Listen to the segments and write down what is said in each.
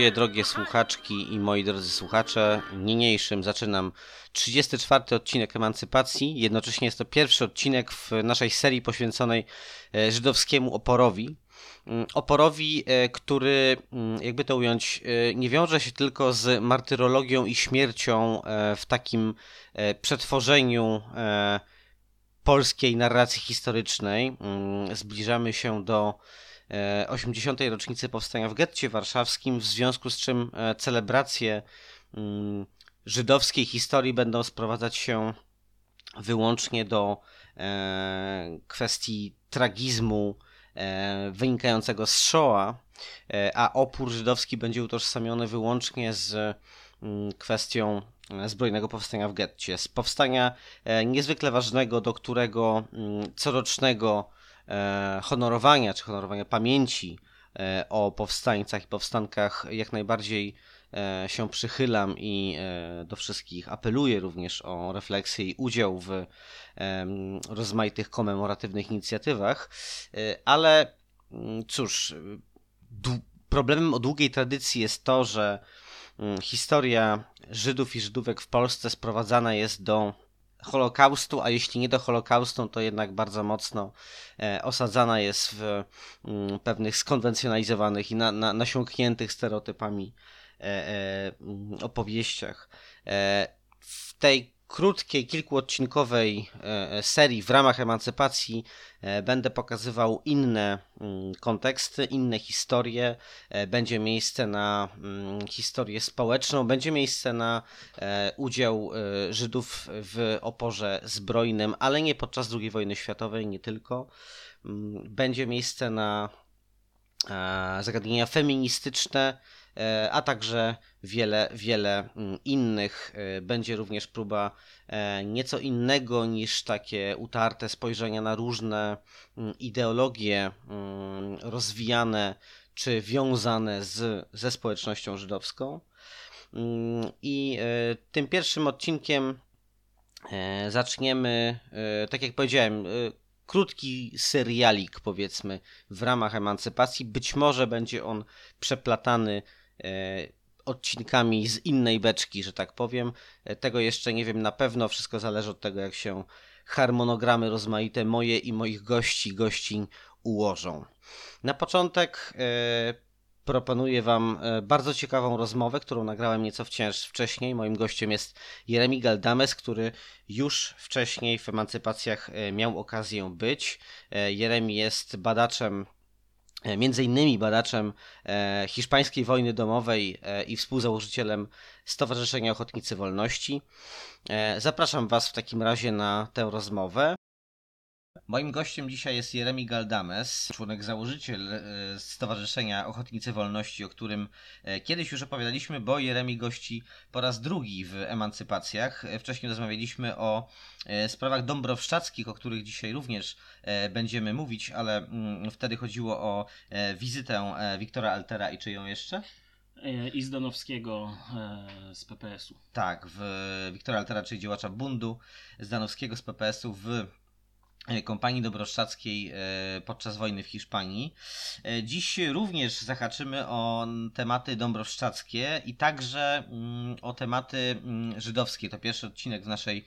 Moje drogie słuchaczki i moi drodzy słuchacze, niniejszym zaczynam 34 odcinek Emancypacji. Jednocześnie jest to pierwszy odcinek w naszej serii poświęconej e, żydowskiemu oporowi. Mm, Oporowi, e, który, mm, jakby to ująć, e, nie wiąże się tylko z martyrologią i śmiercią w takim przetworzeniu polskiej narracji historycznej. Mm, Zbliżamy się do 80. rocznicy powstania w getcie warszawskim, w związku z czym e, celebracje mm, żydowskiej historii będą sprowadzać się wyłącznie do e, kwestii tragizmu e, wynikającego z Shoah, e, a opór żydowski będzie utożsamiony wyłącznie z mm, kwestią e, zbrojnego powstania w getcie. Z powstania e, niezwykle ważnego, do którego mm, corocznego e, honorowania czy honorowania pamięci e, o powstańcach i powstankach jak najbardziej e, się przychylam i e, do wszystkich apeluję również o refleksję i udział w rozmaitych komemoratywnych inicjatywach, E, ale cóż, problemem o długiej tradycji jest to, że historia Żydów i Żydówek w Polsce sprowadzana jest do Holokaustu, a jeśli nie do Holokaustu, to jednak bardzo mocno e, osadzana jest w mm, pewnych skonwencjonalizowanych i na, na, nasiąkniętych stereotypami e, e, mm, opowieściach. W tej krótkiej, kilkuodcinkowej e, serii w ramach emancypacji e, będę pokazywał inne mm, konteksty, inne historie. E, Będzie miejsce na mm, historię społeczną, będzie miejsce na e, udział e, Żydów w oporze zbrojnym, ale nie podczas II wojny światowej, nie tylko. Mm, Będzie miejsce na e, zagadnienia feministyczne, e, a także wiele, wiele mm, innych. E, Będzie również próba e, nieco innego niż takie utarte spojrzenia na różne mm, ideologie mm, rozwijane czy wiązane z, ze społecznością żydowską. I e, tym pierwszym odcinkiem e, zaczniemy, e, tak jak powiedziałem, e, krótki serialik, powiedzmy, w ramach emancypacji. Być może będzie on przeplatany e, odcinkami z innej beczki, że tak powiem. E, Tego jeszcze nie wiem na pewno. Wszystko zależy od tego, jak się harmonogramy rozmaite moje i moich gości, gościń ułożą. Na początek e, proponuję Wam e, bardzo ciekawą rozmowę, którą nagrałem nieco wcześniej. Moim gościem jest Jeremi Galdames, który już wcześniej w emancypacjach e, miał okazję być. E, Jeremi jest badaczem e, między innymi badaczem e, hiszpańskiej wojny domowej e, i współzałożycielem Stowarzyszenia Ochotnicy Wolności. Zapraszam Was w takim razie na tę rozmowę. Moim gościem dzisiaj jest Jeremi Galdames, członek założyciel e, Stowarzyszenia Ochotnicy Wolności, o którym e, kiedyś już opowiadaliśmy, bo Jeremi gości po raz drugi w emancypacjach. E, wcześniej rozmawialiśmy o sprawach dąbrowszczadzkich, o których dzisiaj również będziemy mówić, ale mm, wtedy chodziło o wizytę Wiktora Altera i czyją jeszcze? i Zdanowskiego z PPS-u. Tak, w Wiktora Altera, czyli działacza bundu Zdanowskiego z PPS-u w kompanii dobroszczackiej e, podczas wojny w Hiszpanii. E, dziś również zahaczymy o tematy dąbrowszczackie i także mm, o tematy mm, żydowskie. To pierwszy odcinek w naszej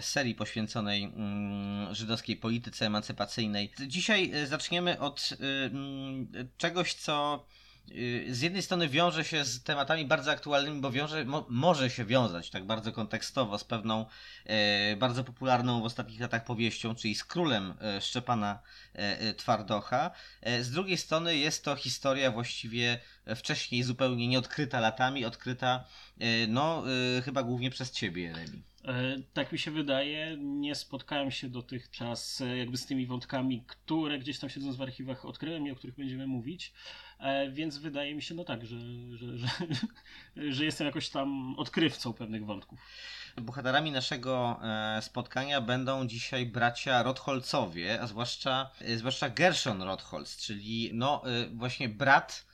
serii poświęconej mm, żydowskiej polityce emancypacyjnej. Dzisiaj zaczniemy od czegoś, co z jednej strony wiąże się z tematami bardzo aktualnymi, bo wiąże, mo, może się wiązać tak bardzo kontekstowo z pewną e, bardzo popularną w ostatnich latach powieścią, czyli z królem e, Szczepana e, e Twardocha. E, z drugiej strony jest to historia właściwie wcześniej zupełnie nieodkryta latami, odkryta e, no chyba głównie przez ciebie, Remi. Tak mi się wydaje, nie spotkałem się dotychczas jakby z tymi wątkami, które gdzieś tam siedząc w archiwach odkryłem i o których będziemy mówić. E, więc wydaje mi się, no tak, że, że, że, że jestem jakoś tam odkrywcą pewnych wątków. Bohaterami naszego e, spotkania będą dzisiaj bracia Rotholcowie, a zwłaszcza, e, zwłaszcza Gershon Rotholz, czyli no właśnie brat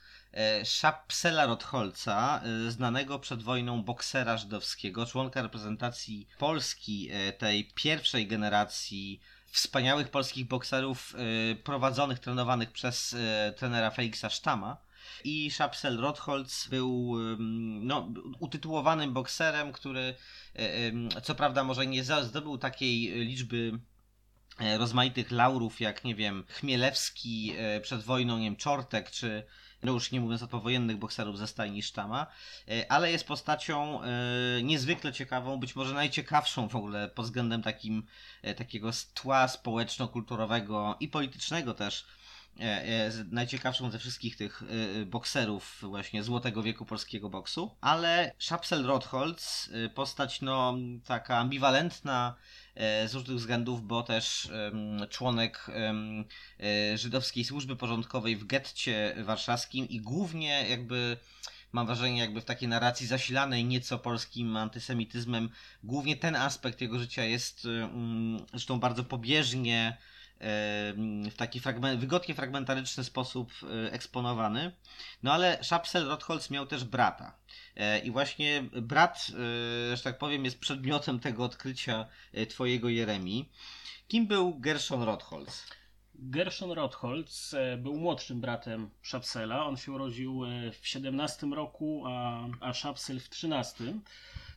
Szapsela Rotholca, znanego przed wojną boksera żydowskiego, członka reprezentacji Polski tej pierwszej generacji wspaniałych polskich bokserów y, prowadzonych, trenowanych przez y, trenera Felixa Sztama. I Szapsel Rotholz był no, utytułowanym bokserem, który y, co prawda może nie zdobył takiej liczby e, rozmaitych laurów, jak nie wiem, Chmielewski e, przed wojną, nie wiem, Czortek, czy no już nie mówiąc o powojennych bokserów ze stajni Sztama, e, ale jest postacią e, niezwykle ciekawą, być może najciekawszą w ogóle pod względem takim, e, takiego tła społeczno-kulturowego i politycznego też, najciekawszą ze wszystkich tych bokserów właśnie złotego wieku polskiego boksu, ale Szapsel Rotholz, postać no taka ambiwalentna, E, z różnych względów, bo też członek e, żydowskiej służby porządkowej w getcie warszawskim i głównie jakby mam wrażenie, jakby w takiej narracji zasilanej nieco polskim antysemityzmem, głównie ten aspekt jego życia jest zresztą bardzo pobieżnie w taki fragment, wygodnie fragmentaryczny sposób e, eksponowany. No ale Szapsel Rotholz miał też brata. E, I właśnie brat, e, że tak powiem, jest przedmiotem tego odkrycia twojego Jeremi. Kim był Gershon Rotholz? Gershon Rotholz był młodszym bratem Szapsela. On się urodził w 17 roku, a, a Szapsel w 13,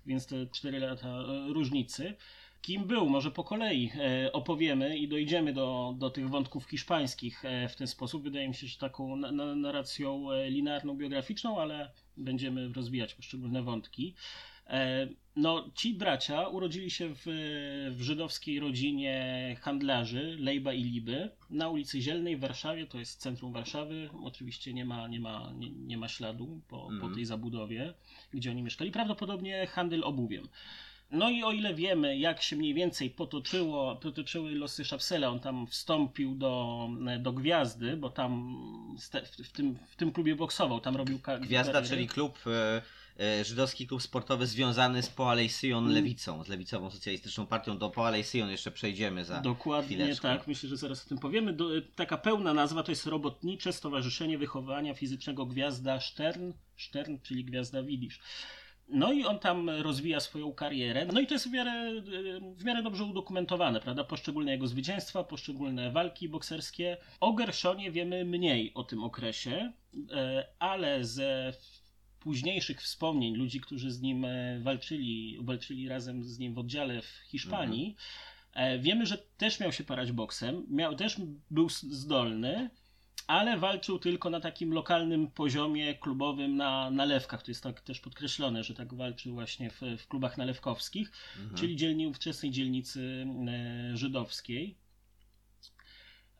więc te 4 lata różnicy kim był. Może po kolei e, opowiemy i dojdziemy do, do tych wątków hiszpańskich e, w ten sposób. Wydaje mi się, że taką narracją e, linearną, biograficzną, ale będziemy rozwijać poszczególne wątki. No, ci bracia urodzili się w, w żydowskiej rodzinie handlarzy Lejba i Liby na ulicy Zielnej w Warszawie, to jest centrum Warszawy. Oczywiście nie ma, nie ma, nie, nie ma śladu po, mm. po mhm. tej zabudowie, gdzie oni mieszkali. Prawdopodobnie handel obuwiem. No i o ile wiemy, jak się mniej więcej potoczyło, potoczyły losy Szapsela, on tam wstąpił do, do Gwiazdy, bo tam w tym, w tym klubie boksował, tam robił Gwiazda, czyli klub e, e, żydowski klub sportowy związany z Poalej Sion mm. Lewicą, z Lewicową Socjalistyczną Partią. Do Poalej Sion jeszcze przejdziemy za Dokładnie chwileczkę. tak, myślę, że zaraz o tym powiemy. Do, taka pełna nazwa to jest Robotnicze Stowarzyszenie Wychowania Fizycznego Gwiazda Stern, Stern czyli Gwiazda Widzisz. No i on tam rozwija swoją karierę. No i to jest w miarę, w miarę dobrze udokumentowane, prawda? Poszczególne jego zwycięstwa, poszczególne walki bokserskie. O Gershonie wiemy mniej o tym okresie, e, ale ze późniejszych wspomnień ludzi, którzy z nim e, walczyli, walczyli razem z nim w oddziale w Hiszpanii, mhm. wiemy, że też miał się parać boksem, miał, też był zdolny, ale walczył tylko na takim lokalnym poziomie klubowym na nalewkach. To jest tak też podkreślone, że tak walczył właśnie w, w klubach nalewkowskich, mhm. czyli dzielni, wczesnej dzielnicy e, żydowskiej.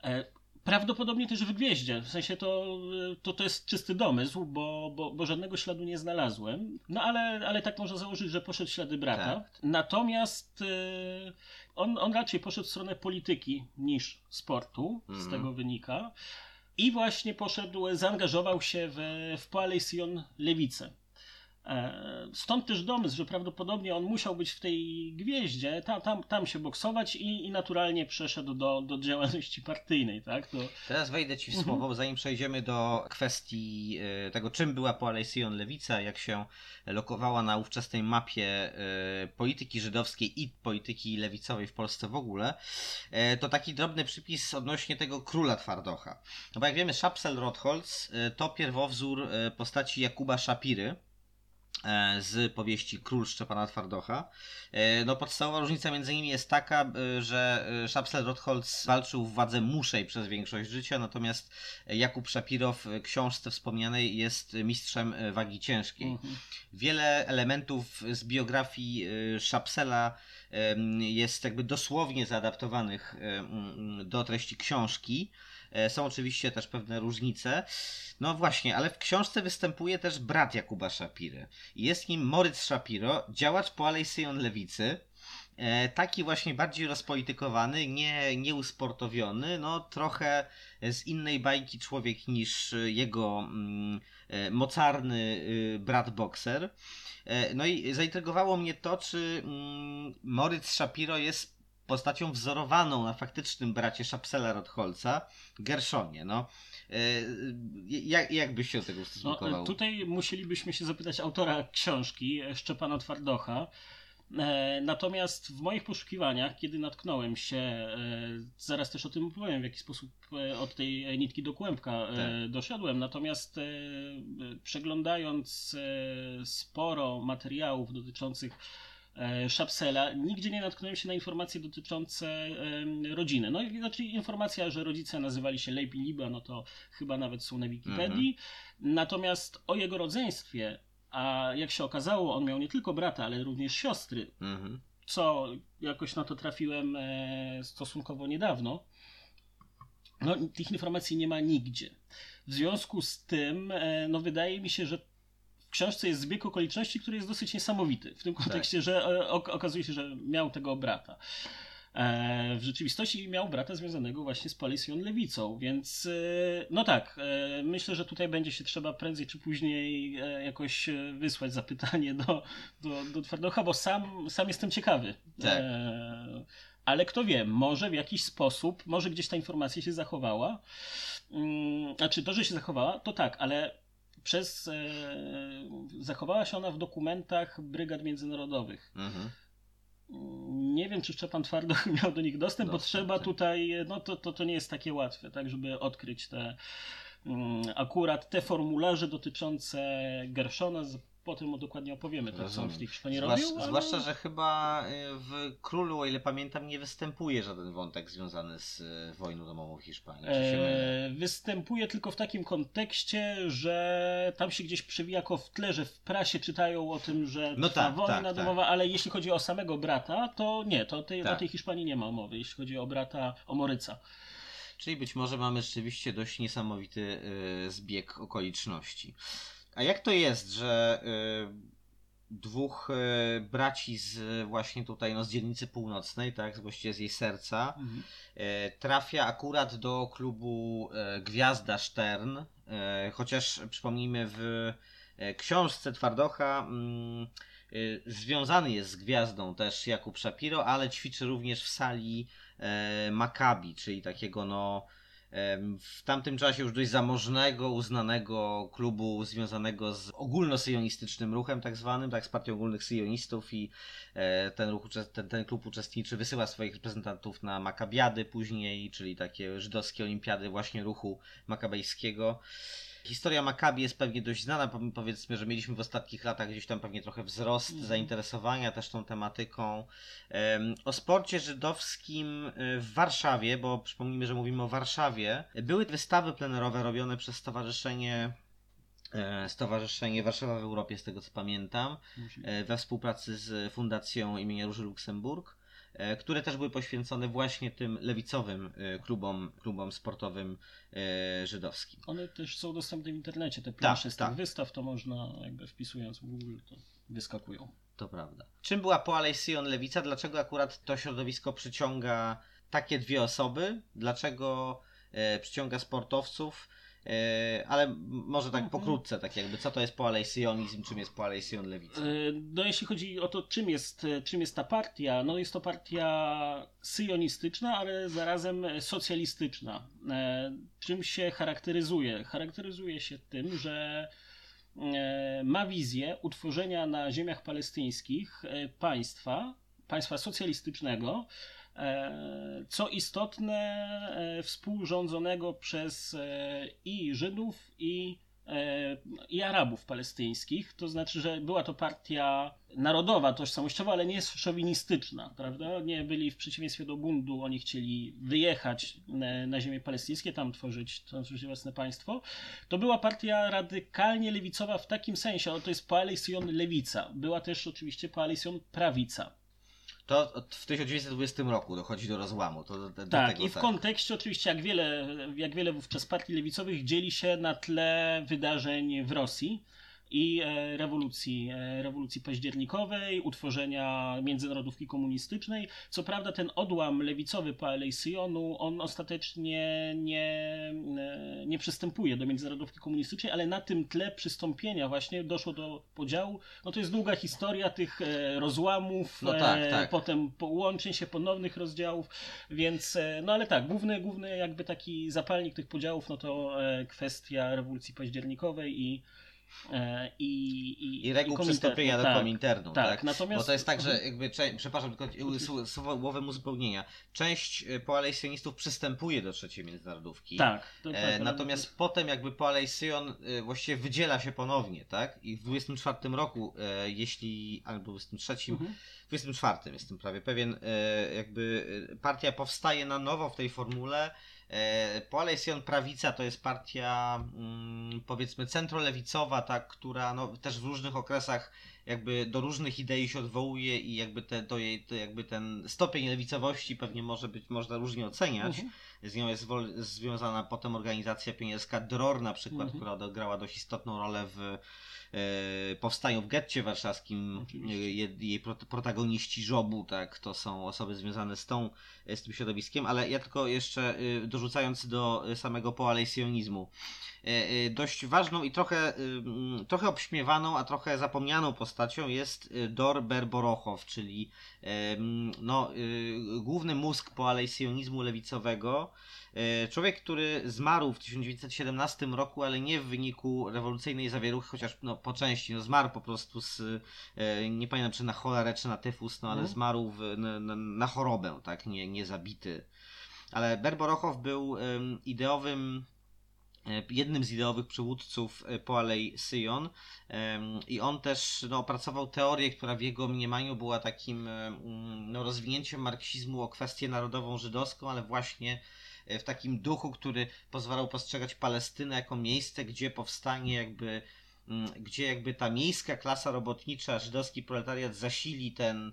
E, Prawdopodobnie też w Gwieździe. W sensie to, to, to jest czysty domysł, bo, bo, bo żadnego śladu nie znalazłem. No ale, ale tak można założyć, że poszedł ślady brata. Tak. Natomiast on, on raczej poszedł w stronę polityki niż sportu, z Mhm. tego wynika. I właśnie poszedł, zaangażował się w, w Coalition Lewicę. E, Stąd też domysł, że prawdopodobnie on musiał być w tej gwieździe, tam, tam, tam się boksować i, i naturalnie przeszedł do, do działalności partyjnej, tak? To, Teraz wejdę Ci w Mhm. słowo, zanim przejdziemy do kwestii e, tego, czym była Coalition Lewica, jak się lokowała na ówczesnej mapie e, polityki żydowskiej i polityki lewicowej w Polsce w ogóle, to taki drobny przypis odnośnie tego króla twardocha. No bo jak wiemy, Szapsel-Rotholz e, to pierwowzór postaci Jakuba Szapiry, z powieści Król Szczepana Twardocha. E, No, podstawowa różnica między nimi jest taka, e, że e, Szapsel-Rotholz walczył w wadze muszej przez większość życia, natomiast Jakub Szapirow w książce wspomnianej jest mistrzem e, wagi ciężkiej. mhm. Wiele elementów z biografii e, Szapsela jest jakby dosłownie zaadaptowanych do treści książki. E, Są oczywiście też pewne różnice. No właśnie, ale w książce występuje też brat Jakuba Szapiry. Jest nim Moritz Szapiro, działacz Coalition Lewicy. E, Taki właśnie bardziej rozpolitykowany, nie, nieusportowiony, no trochę z innej bajki człowiek niż jego mm, e, mocarny y, brat bokser. No i zaintrygowało mnie to, czy mm, Moritz Shapiro jest postacią wzorowaną na faktycznym bracie Szapsela Rotholca, Gerszonie. No. E, Jak, jak byś się do tego No, ustosunkował? e, tutaj musielibyśmy się zapytać autora książki, e, Szczepana Twardocha. E, Natomiast w moich poszukiwaniach, kiedy natknąłem się, e, zaraz też o tym opowiem, w jaki sposób e, od tej nitki do kłębka e, Tak. doszedłem. Natomiast e, e, przeglądając e, sporo materiałów dotyczących e, Szapsela, nigdzie nie natknąłem się na informacje dotyczące rodziny. No i znaczy informacja, że rodzice nazywali się Leib i Liba, no to chyba nawet są na Wikipedii. Natomiast o jego rodzeństwie, a jak się okazało, on miał nie tylko brata, ale również siostry, Mhm. co jakoś na to trafiłem e, stosunkowo niedawno. No, tych informacji nie ma nigdzie. W związku z tym, e, no, wydaje mi się, że książce jest zbieg okoliczności, który jest dosyć niesamowity. W tym kontekście, że e, ok- okazuje się, że miał tego brata. E, w rzeczywistości miał brata związanego właśnie z Coalition Lewicą, więc e, no tak, myślę, że tutaj będzie się trzeba prędzej czy później jakoś wysłać zapytanie do, do, do Twardocha, bo sam, sam jestem ciekawy. Tak. Ale kto wie, może w jakiś sposób, może gdzieś ta informacja się zachowała. Mm, Znaczy, to, że się zachowała, to tak, ale przez. E, zachowała się ona w dokumentach brygad międzynarodowych. Mhm. Nie wiem, czy Szczepan Twardoch miał do nich dostęp, bo trzeba tak. tutaj, no to, to, to nie jest takie łatwe, tak, żeby odkryć te mm, akurat te formularze dotyczące Gershona, potem dokładnie opowiemy, tak, co on w tej Hiszpanii Zwłasz, robił. ale- Zwłaszcza, że chyba y, w Królu, o ile pamiętam, nie występuje żaden wątek związany z y, wojną domową Hiszpanii. Czy się mylę? E, występuje tylko w takim kontekście, że tam się gdzieś przewija jako w tle, że w prasie czytają o tym, że No trwa tak, wojna tak, tak. domowa, ale jeśli chodzi o samego brata, to nie, to tej, Tak. o tej Hiszpanii nie ma mowy, jeśli chodzi o brata, o Moryca. Czyli być może mamy rzeczywiście dość niesamowity y, zbieg okoliczności. A jak to jest, że y, dwóch y, braci z właśnie tutaj, no z dzielnicy północnej, tak, właściwie z jej serca, y, trafia akurat do klubu y, Gwiazda Stern, y, chociaż przypomnijmy w y, książce Twardocha mm, związany jest z Gwiazdą też Jakub Szapiro, ale ćwiczy również w sali Maccabi, czyli takiego no w tamtym czasie już dość zamożnego, uznanego klubu związanego z ogólnosyjonistycznym ruchem tak zwanym, tak z partią ogólnych syjonistów i e, ten, ruch, ten, ten klub uczestniczy, wysyła swoich reprezentantów na Makabiady później, czyli takie żydowskie olimpiady właśnie ruchu makabejskiego. Historia Maccabi jest pewnie dość znana, po- powiedzmy, że mieliśmy w ostatnich latach gdzieś tam pewnie trochę wzrost Mhm. zainteresowania też tą tematyką. Em, O sporcie żydowskim y, w Warszawie, bo przypomnijmy, że mówimy o Warszawie, były wystawy plenerowe robione przez Stowarzyszenie e, Stowarzyszenie Warszawa w Europie, z tego co pamiętam, e, we współpracy z Fundacją imienia Róży Luksemburg. E, które też były poświęcone właśnie tym lewicowym e, klubom, klubom sportowym e, żydowskim. One też są dostępne w internecie, te plansze z tak. tych wystaw, to można jakby wpisując w Google, to wyskakują. To prawda. Czym była Poalej Sion Lewica? Dlaczego akurat to środowisko przyciąga takie dwie osoby? Dlaczego przyciąga sportowców? E, ale może tak pokrótce, tak jakby, co to jest Poalej Sionizm, czym jest Poalej Sion Lewica? E, No jeśli chodzi o to, czym jest, e, czym jest ta partia, no jest to partia syjonistyczna, ale zarazem socjalistyczna. Czym się charakteryzuje? Charakteryzuje się tym, że ma wizję utworzenia na ziemiach palestyńskich państwa, państwa socjalistycznego, co istotne, e, współrządzonego przez e, i Żydów, i e, i Arabów palestyńskich. To znaczy, że była to partia narodowa, tożsamościowa, ale nie szowinistyczna, prawda? Nie byli w przeciwieństwie do bundu, oni chcieli wyjechać na, ziemię palestyńskie, tam tworzyć, tworzyć własne państwo. To była partia radykalnie lewicowa w takim sensie, ale to jest Coalition Lewica. Była też oczywiście Coalition Prawica. To w 1920 roku dochodzi do rozłamu. To, do, Tak, tego, i w kontekście oczywiście, jak wiele, jak wiele wówczas partii lewicowych dzieli się na tle wydarzeń w Rosji i e, rewolucji, e, rewolucji październikowej, utworzenia międzynarodówki komunistycznej. Co prawda ten odłam lewicowy PLA Syjonu, on ostatecznie nie, e, nie przystępuje do międzynarodówki komunistycznej, ale na tym tle przystąpienia właśnie doszło do podziału. No to jest długa historia tych rozłamów, No tak, tak. potem połączeń się, ponownych rozdziałów, więc no ale tak, główny, główny jakby taki zapalnik tych podziałów, no to kwestia rewolucji październikowej i i, i, I reguł Kominternu. przystąpienia do tak, Kominternu, tak, tak? natomiast- Bo to jest tak, że jakby, cze- przepraszam, tylko sł- słowem uzupełnienia. Część y, poalejsjonistów przystępuje do trzeciej międzynarodówki. Tak, E, tak, natomiast potem jakby Poalejsjon właściwie wydziela się ponownie, tak? I w 24 roku, e, jeśli, albo 23, Mhm. W 24 jestem prawie pewien, e, jakby e, partia powstaje na nowo w tej formule. E, Poalejsjon Prawica to jest partia mm, powiedzmy centrolewicowa, tak, która no, też w różnych okresach jakby do różnych idei się odwołuje i jakby te, to jej, to jakby ten stopień lewicowości pewnie może być, można różnie oceniać. Mhm. Z nią jest związana potem organizacja pionierska DROR na przykład, Mhm. która odegrała dość istotną rolę w e, powstaniu w getcie warszawskim. E, je- jej prot- protagoniści żobu, tak, to są osoby związane z, tą, z tym środowiskiem, ale ja tylko jeszcze e, dorzucając do e, samego poalejsjonizmu. E, e, Dość ważną i trochę, e, mm, trochę obśmiewaną, a trochę zapomnianą postacią jest e, Dor Berborochow, czyli e, mm, no, e, główny mózg poalejsjonizmu lewicowego. E, Człowiek, który zmarł w 1917 roku, ale nie w wyniku rewolucyjnej zawieruchy, chociaż no, po części no, zmarł po prostu z, e, nie pamiętam czy na cholerę, czy na tyfus, no ale Mhm. zmarł w, na, na, chorobę, tak, nie, nie zabity. Ale Berborochow był ideowym jednym z ideowych przywódców e, Poalej Syjon Em, i on też no, opracował teorię, która w jego mniemaniu była takim e, mm, no, rozwinięciem marksizmu o kwestię narodową żydowską, ale właśnie e, w takim duchu, który pozwalał postrzegać Palestynę jako miejsce, gdzie powstanie jakby mm, gdzie jakby ta miejska klasa robotnicza, żydowski proletariat zasili ten e,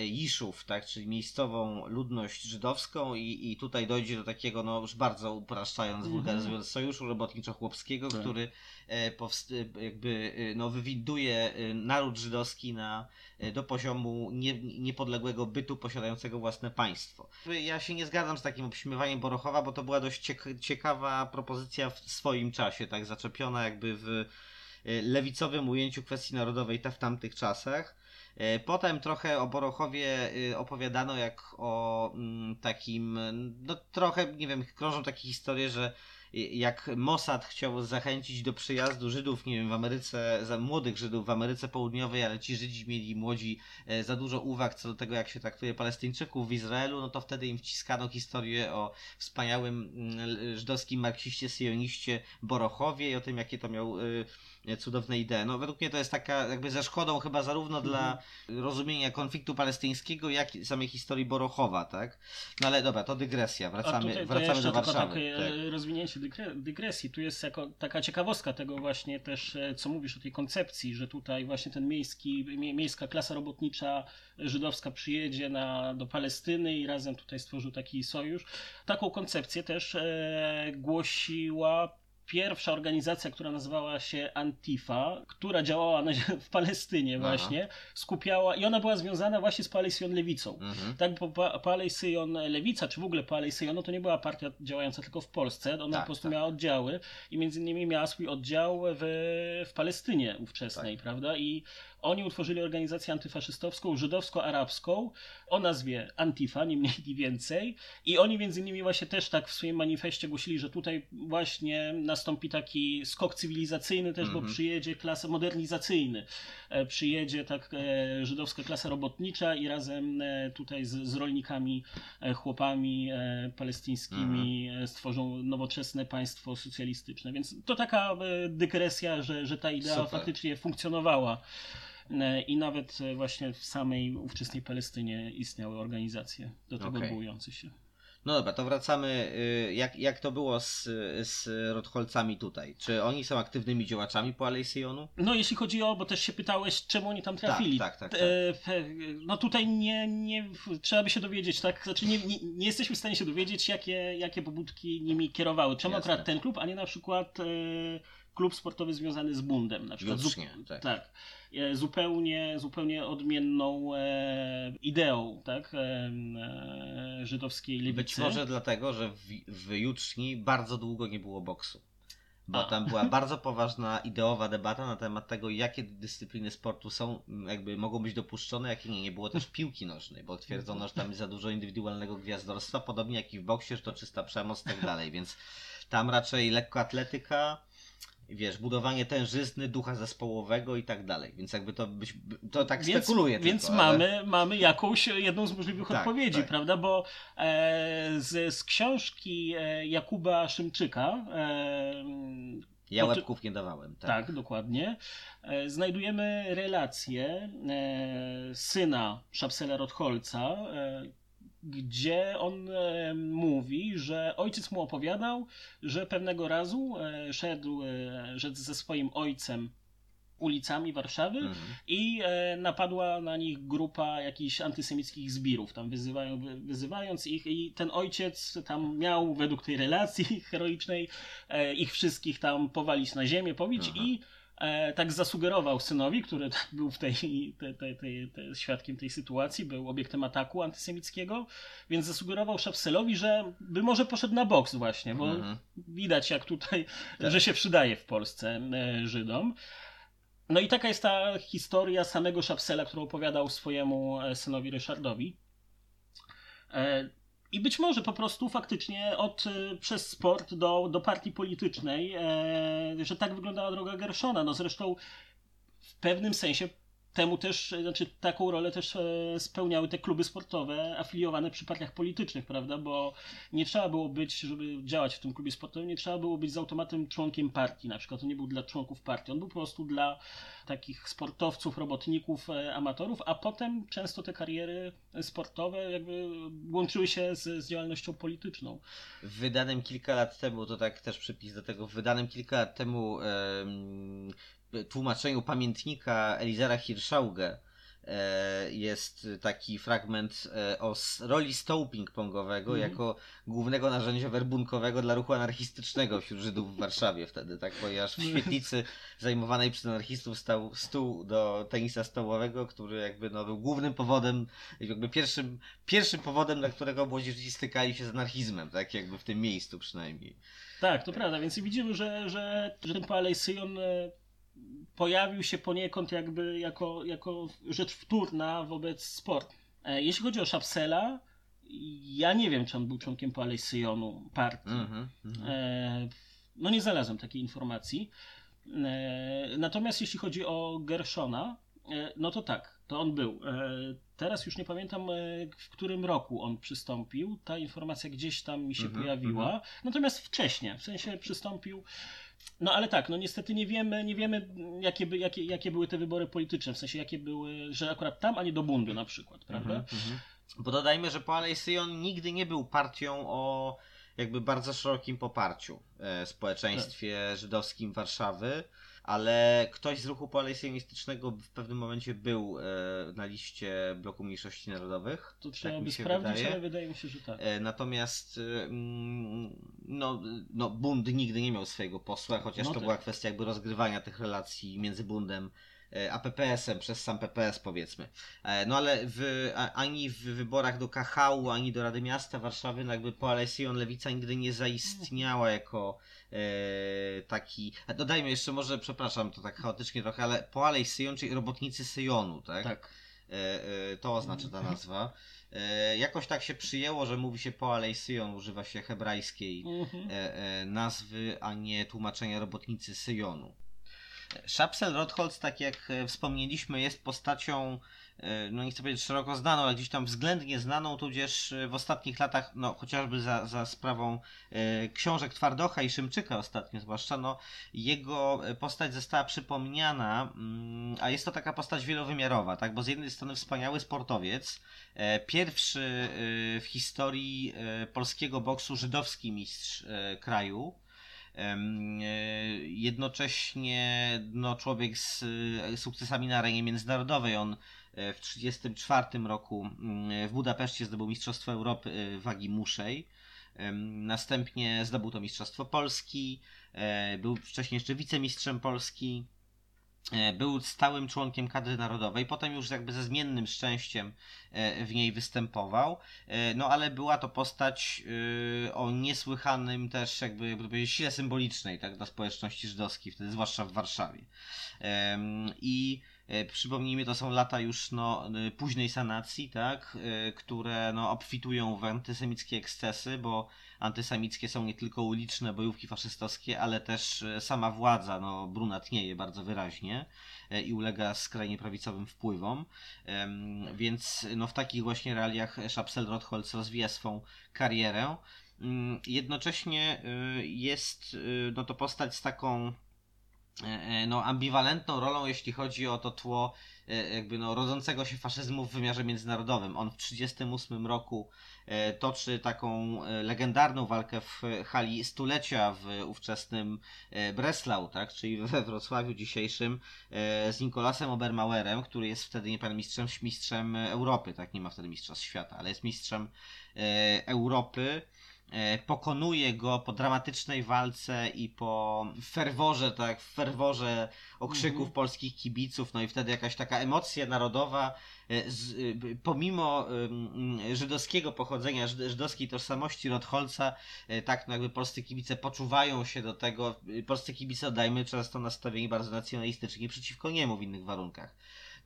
Jiszów, tak, czyli miejscową ludność żydowską i, i tutaj dojdzie do takiego, no już bardzo upraszczając, Mhm. wulgaryzując, sojuszu robotniczo-chłopskiego, Tak. który e, powst- e, jakby e, no, wywinduje e, naród żydowski na, e, do poziomu nie, niepodległego bytu posiadającego własne państwo. Ja się nie zgadzam z takim obśmiewaniem Borochowa, bo to była dość ciek- ciekawa propozycja w swoim czasie, tak zaczepiona jakby w e, lewicowym ujęciu kwestii narodowej ta w tamtych czasach. E, Potem trochę o Borochowie e, opowiadano jak o mm, takim, no trochę, nie wiem, krążą takie historie, że jak Mossad chciał zachęcić do przyjazdu Żydów, nie wiem, w Ameryce, młodych Żydów w Ameryce Południowej, ale ci Żydzi mieli młodzi e, za dużo uwag co do tego, jak się traktuje Palestyńczyków w Izraelu, no to wtedy im wciskano historię o wspaniałym mm, żydowskim marksiście, syjoniście Borochowie i o tym, jakie to miał e, cudowne idee. No według mnie to jest taka jakby ze szkodą chyba zarówno dla rozumienia konfliktu palestyńskiego, jak i samej historii Borochowa, tak? No ale dobra, to dygresja, A wracamy, tutaj to wracamy do Warszawy. takie tak. e, rozwinięcie dygre- dygresji. Tu jest jako taka ciekawostka tego właśnie też, e, co mówisz o tej koncepcji, że tutaj właśnie ten miejski, mie- miejska klasa robotnicza żydowska przyjedzie na, do Palestyny i razem tutaj stworzył taki sojusz. Taką koncepcję też e, głosiła pierwsza organizacja, która nazywała się Antifa, która działała na, w Palestynie Aha. właśnie, skupiała i ona była związana właśnie z Palestyn Lewicą. Mhm. Tak, bo Pa- Palej Syjon Lewica, czy w ogóle no to nie była partia działająca tylko w Polsce, ona Tak, po prostu tak. miała oddziały i między innymi miała swój oddział w, w Palestynie ówczesnej, Tak. prawda? I oni utworzyli organizację antyfaszystowską, żydowsko-arabską o nazwie Antifa, nie mniej ni więcej. I oni między innymi właśnie też tak w swoim manifestie głosili, że tutaj właśnie nastąpi taki skok cywilizacyjny też, bo Mhm. przyjedzie klasa modernizacyjny. E, Przyjedzie tak e, żydowska klasa robotnicza i razem e, tutaj z, z rolnikami, chłopami palestyńskimi e, stworzą nowoczesne państwo socjalistyczne. Więc to taka dygresja, że, że ta idea Super. faktycznie funkcjonowała. E, I nawet e, właśnie w samej ówczesnej Palestynie istniały organizacje do tego odwołujące się. No dobra, to wracamy. y, Jak, jak to było z, z Rotholcami tutaj? Czy oni są aktywnymi działaczami po Alei Syjonu? No jeśli chodzi o, bo też się pytałeś, czemu oni tam trafili. tak, tak, tak. E, fe- No tutaj nie, nie, trzeba by się dowiedzieć, tak? Znaczy nie, nie, nie jesteśmy w stanie się dowiedzieć, jakie, jakie pobudki nimi kierowały. Czemu Jasne. akurat ten klub, a nie na przykład klub sportowy związany z Bundem. Na przykład zup- tak. tak. E, Zupełnie, zupełnie odmienną e, ideą, tak? E, żydowskiej lewicy. Być może dlatego, że w, w Juczni bardzo długo nie było boksu. Bo tam była bardzo poważna ideowa debata na temat tego, jakie dyscypliny sportu są, jakby mogą być dopuszczone, jakie nie. Nie było też piłki nożnej, bo twierdzono, że tam jest za dużo indywidualnego gwiazdorstwa, podobnie jak i w boksie, że to czysta przemoc i tak dalej. Więc tam raczej lekkoatletyka, wiesz, budowanie tężyzny, ducha zespołowego i tak dalej. Więc jakby to być, to tak więc, spekuluje Więc tylko, ale- mamy, mamy jakąś jedną z możliwych Tak, odpowiedzi, tak. prawda? Bo e, z, z książki e, Jakuba Szymczyka e, Ja ty- łebków nie dawałem. Tak. tak, dokładnie. E, Znajdujemy relację e, syna Szapsela Rotholca, gdzie on e, mówi, że ojciec mu opowiadał, że pewnego razu e, szedł, e, szedł ze swoim ojcem ulicami Warszawy Mhm. i e, napadła na nich grupa jakichś antysemickich zbirów, tam wyzywają, wy- wyzywając ich i ten ojciec tam miał według tej relacji heroicznej e, ich wszystkich tam powalić na ziemię, pobić Aha. i e, tak zasugerował synowi, który był w tej, te, te, te, świadkiem tej sytuacji, był obiektem ataku antysemickiego, więc zasugerował Szapselowi, że by może poszedł na boks właśnie, bo Mhm. widać jak tutaj, Tak. że się przydaje w Polsce e, Żydom. No i taka jest ta historia samego Szapsela, którą opowiadał swojemu e, synowi Ryszardowi. I być może po prostu faktycznie od, e, przez sport do, do partii politycznej, e, że tak wyglądała droga Gershona. No zresztą w pewnym sensie temu też, e, znaczy taką rolę też e, spełniały te kluby sportowe afiliowane przy partiach politycznych, prawda? Bo nie trzeba było być, żeby działać w tym klubie sportowym, nie trzeba było być z automatem członkiem partii. Na przykład to nie był dla członków partii, on był po prostu dla takich sportowców, robotników, e, amatorów, a potem często te kariery sportowe jakby łączyły się z, z działalnością polityczną. Wydanym kilka lat temu, to tak też przypis do tego, wydanym kilka lat temu em, tłumaczeniu pamiętnika Elizera Hirschauge e, jest taki fragment e, o roli stołu ping-pongowego Mhm. jako głównego narzędzia werbunkowego dla ruchu anarchistycznego wśród Żydów w Warszawie wtedy, tak? Ponieważ w świetlicy zajmowanej przez anarchistów stał stół do tenisa stołowego, który jakby no, był głównym powodem, jakby pierwszym, pierwszym powodem, dla którego młodzieży stykali się z anarchizmem, tak? Jakby w tym miejscu przynajmniej. Tak, to prawda, więc widzimy, że, że, że ten Palais Syjon e, pojawił się poniekąd jakby jako, jako rzecz wtórna wobec sportu. E, Jeśli chodzi o Szapsela, ja nie wiem, czy on był członkiem Palais Syjonu partii. Mhm. mhm. E, No nie znalazłem takiej informacji. E, Natomiast jeśli chodzi o Gershona, e, no to tak, to on był. E, Teraz już nie pamiętam, e, w którym roku on przystąpił. Ta informacja gdzieś tam mi się Mhm, pojawiła. Natomiast wcześniej, w sensie przystąpił. No ale tak, no niestety nie wiemy, nie wiemy jakie, by, jakie, jakie były te wybory polityczne, w sensie jakie były, że akurat tam, a nie do bundu na przykład, prawda? Mhm, mhm. Bo dodajmy, że Palais Syjon nigdy nie był partią o jakby bardzo szerokim poparciu w społeczeństwie żydowskim Warszawy ale ktoś z ruchu poalesjonistycznego w pewnym momencie był e, na liście bloku mniejszości narodowych. To trzeba tak by sprawdzić, wydaje. ale wydaje mi się, że tak. E, natomiast e, no, no, Bund nigdy nie miał swojego posła, chociaż no to tak. była kwestia jakby rozgrywania tych relacji między Bundem E, a PPS-em przez sam PPS powiedzmy. No ale w, ani w wyborach do KHU, ani do Rady Miasta Warszawy, no jakby Poalesjon Lewica nigdy nie zaistniała jako e, taki. Dodajmy jeszcze może, przepraszam, to tak chaotycznie trochę, ale Poalesjon, czyli robotnicy Syjonu, tak? Tak. E, e, to oznacza ta nazwa. Jakoś tak się przyjęło, że mówi się Poalesjon, używa się hebrajskiej mhm. nazwy, a nie tłumaczenia robotnicy Syjonu. Szapsel Rotholz, tak jak e, wspomnieliśmy, jest postacią, e, no nie chcę powiedzieć szeroko znaną, ale gdzieś tam względnie znaną, tudzież e, w ostatnich latach, no chociażby za, za sprawą książek Twardocha i Szymczyka ostatnio zwłaszcza, no jego postać została przypomniana, mm, a jest to taka postać wielowymiarowa, tak, bo z jednej strony wspaniały sportowiec, pierwszy w historii polskiego boksu żydowski mistrz kraju, jednocześnie no, człowiek z e, sukcesami na arenie międzynarodowej. On e, w 1934 roku mm, w Budapeszcie zdobył Mistrzostwo Europy wagi muszej. Następnie zdobył to Mistrzostwo Polski. Był wcześniej jeszcze wicemistrzem Polski. E, był stałym członkiem kadry narodowej, potem już jakby ze zmiennym szczęściem e, w niej występował, e, no ale była to postać o niesłychanym też jakby, jakby powiedzieć, sile symbolicznej tak, dla społeczności żydowskiej, wtedy zwłaszcza w Warszawie. I Przypomnijmy, to są lata już no, późnej sanacji, tak, które no, obfitują w antysemickie ekscesy, bo antysemickie są nie tylko uliczne bojówki faszystowskie, ale też e, sama władza no, brunatnieje bardzo wyraźnie e, i ulega skrajnie prawicowym wpływom. Więc no, w takich właśnie realiach Szapsel Rotholz rozwija swą karierę. Mm, jednocześnie e, jest no, to postać z taką no, ambiwalentną rolą, jeśli chodzi o to tło jakby no, rodzącego się faszyzmu w wymiarze międzynarodowym. On w 1938 roku toczy taką e, legendarną walkę w hali stulecia w ówczesnym e, Breslau, tak, czyli we Wrocławiu dzisiejszym z Nikolasem Obermauerem, który jest wtedy, nie pamiętam, mistrzem, mistrzem Europy, tak, nie ma wtedy mistrzostw świata, ale jest mistrzem Europy pokonuje go po dramatycznej walce i po ferworze, tak, w ferworze okrzyków mm -hmm. polskich kibiców, no i wtedy jakaś taka emocja narodowa E, z, e, pomimo żydowskiego pochodzenia, żydowskiej tożsamości Rotholca, e, tak no jakby polscy kibice poczuwają się do tego, polscy kibice dajmy często nastawieni bardzo nacjonalistycznie przeciwko niemu w innych warunkach.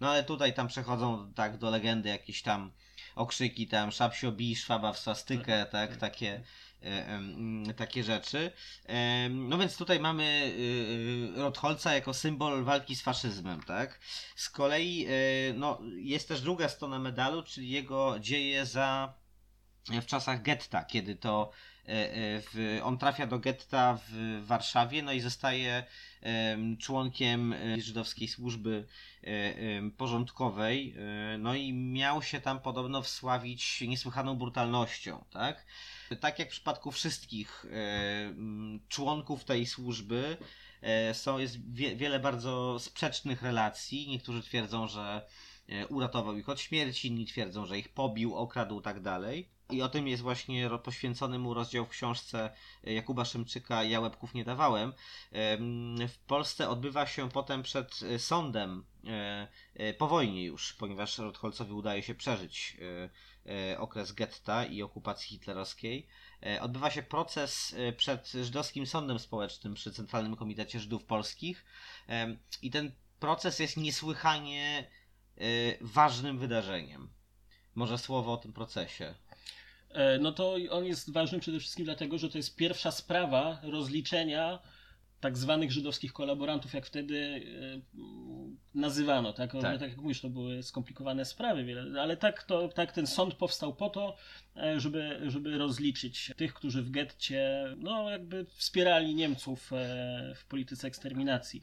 No ale tutaj tam przechodzą tak do legendy jakieś tam okrzyki tam Szapsio Szwaba w swastykę, tak, takie E, takie rzeczy. No więc tutaj mamy y, y, Rotholca jako symbol walki z faszyzmem, tak? Z kolei e, no, jest też druga strona medalu, czyli jego dzieje za w czasach getta, kiedy to e, w, on trafia do getta w Warszawie, no i zostaje członkiem żydowskiej służby porządkowej, no i miał się tam podobno wsławić niesłychaną brutalnością, tak? tak jak w przypadku wszystkich e, członków tej służby, e, są, jest wie, wiele bardzo sprzecznych relacji. Niektórzy twierdzą, że e, uratował ich od śmierci, inni twierdzą, że ich pobił, okradł tak dalej. I o tym jest właśnie poświęcony mu rozdział w książce Jakuba Szymczyka Ja łebków nie dawałem. W Polsce odbywa się potem przed sądem po wojnie już, ponieważ Rotholcowi udaje się przeżyć E, okres getta i okupacji hitlerowskiej, e, odbywa się proces e, przed Żydowskim Sądem Społecznym przy Centralnym Komitecie Żydów Polskich i ten proces jest niesłychanie ważnym wydarzeniem. Może słowo o tym procesie. No to on jest ważny przede wszystkim dlatego, że to jest pierwsza sprawa rozliczenia tak zwanych żydowskich kolaborantów, jak wtedy e, nazywano. Tak? tak. tak jak mówisz, to były skomplikowane sprawy, ale tak, to, tak ten sąd powstał po to, e, żeby, żeby rozliczyć tych, którzy w getcie no, jakby wspierali Niemców e, w polityce eksterminacji.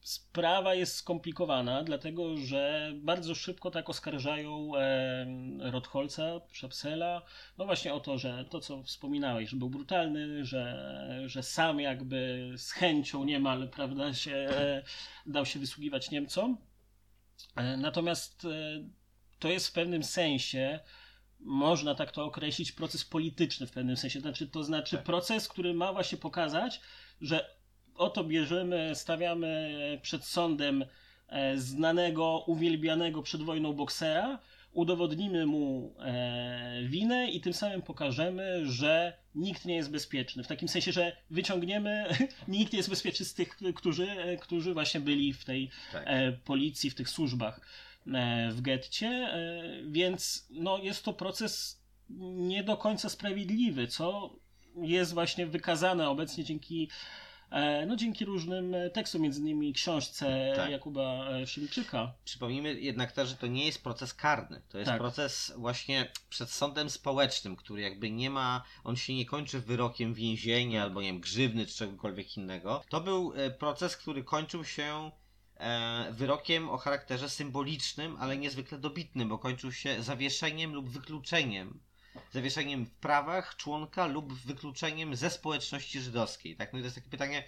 Sprawa jest skomplikowana, dlatego że bardzo szybko tak oskarżają e, Rotholca, Szapsela, no właśnie o to, że to co wspominałeś, że był brutalny, że, że sam jakby z chęcią niemal, prawda, się e, dał się wysługiwać Niemcom. E, natomiast e, to jest w pewnym sensie można tak to określić, proces polityczny w pewnym sensie. Znaczy, to znaczy Tak. proces, który ma właśnie pokazać, że oto bierzemy, stawiamy przed sądem e, znanego, uwielbianego przed wojną boksera, udowodnimy mu e, winę i tym samym pokażemy, że nikt nie jest bezpieczny. W takim sensie, że wyciągniemy, nikt nie jest bezpieczny z tych, którzy, e, którzy właśnie byli w tej Tak. policji, w tych służbach w getcie, więc no, jest to proces nie do końca sprawiedliwy, co jest właśnie wykazane obecnie dzięki no, dzięki różnym e, tekstom, między innymi książce Tak. Jakuba e, Szymczyka. Przypomnijmy jednak też, że to nie jest proces karny. To jest Tak. proces właśnie przed sądem społecznym, który jakby nie ma, on się nie kończy wyrokiem więzienia albo nie wiem, grzywny czy czegokolwiek innego. To był e, proces, który kończył się e, wyrokiem o charakterze symbolicznym, ale niezwykle dobitnym, bo kończył się zawieszeniem lub wykluczeniem. Zawieszeniem w prawach członka lub wykluczeniem ze społeczności żydowskiej. Tak? No i to jest takie pytanie,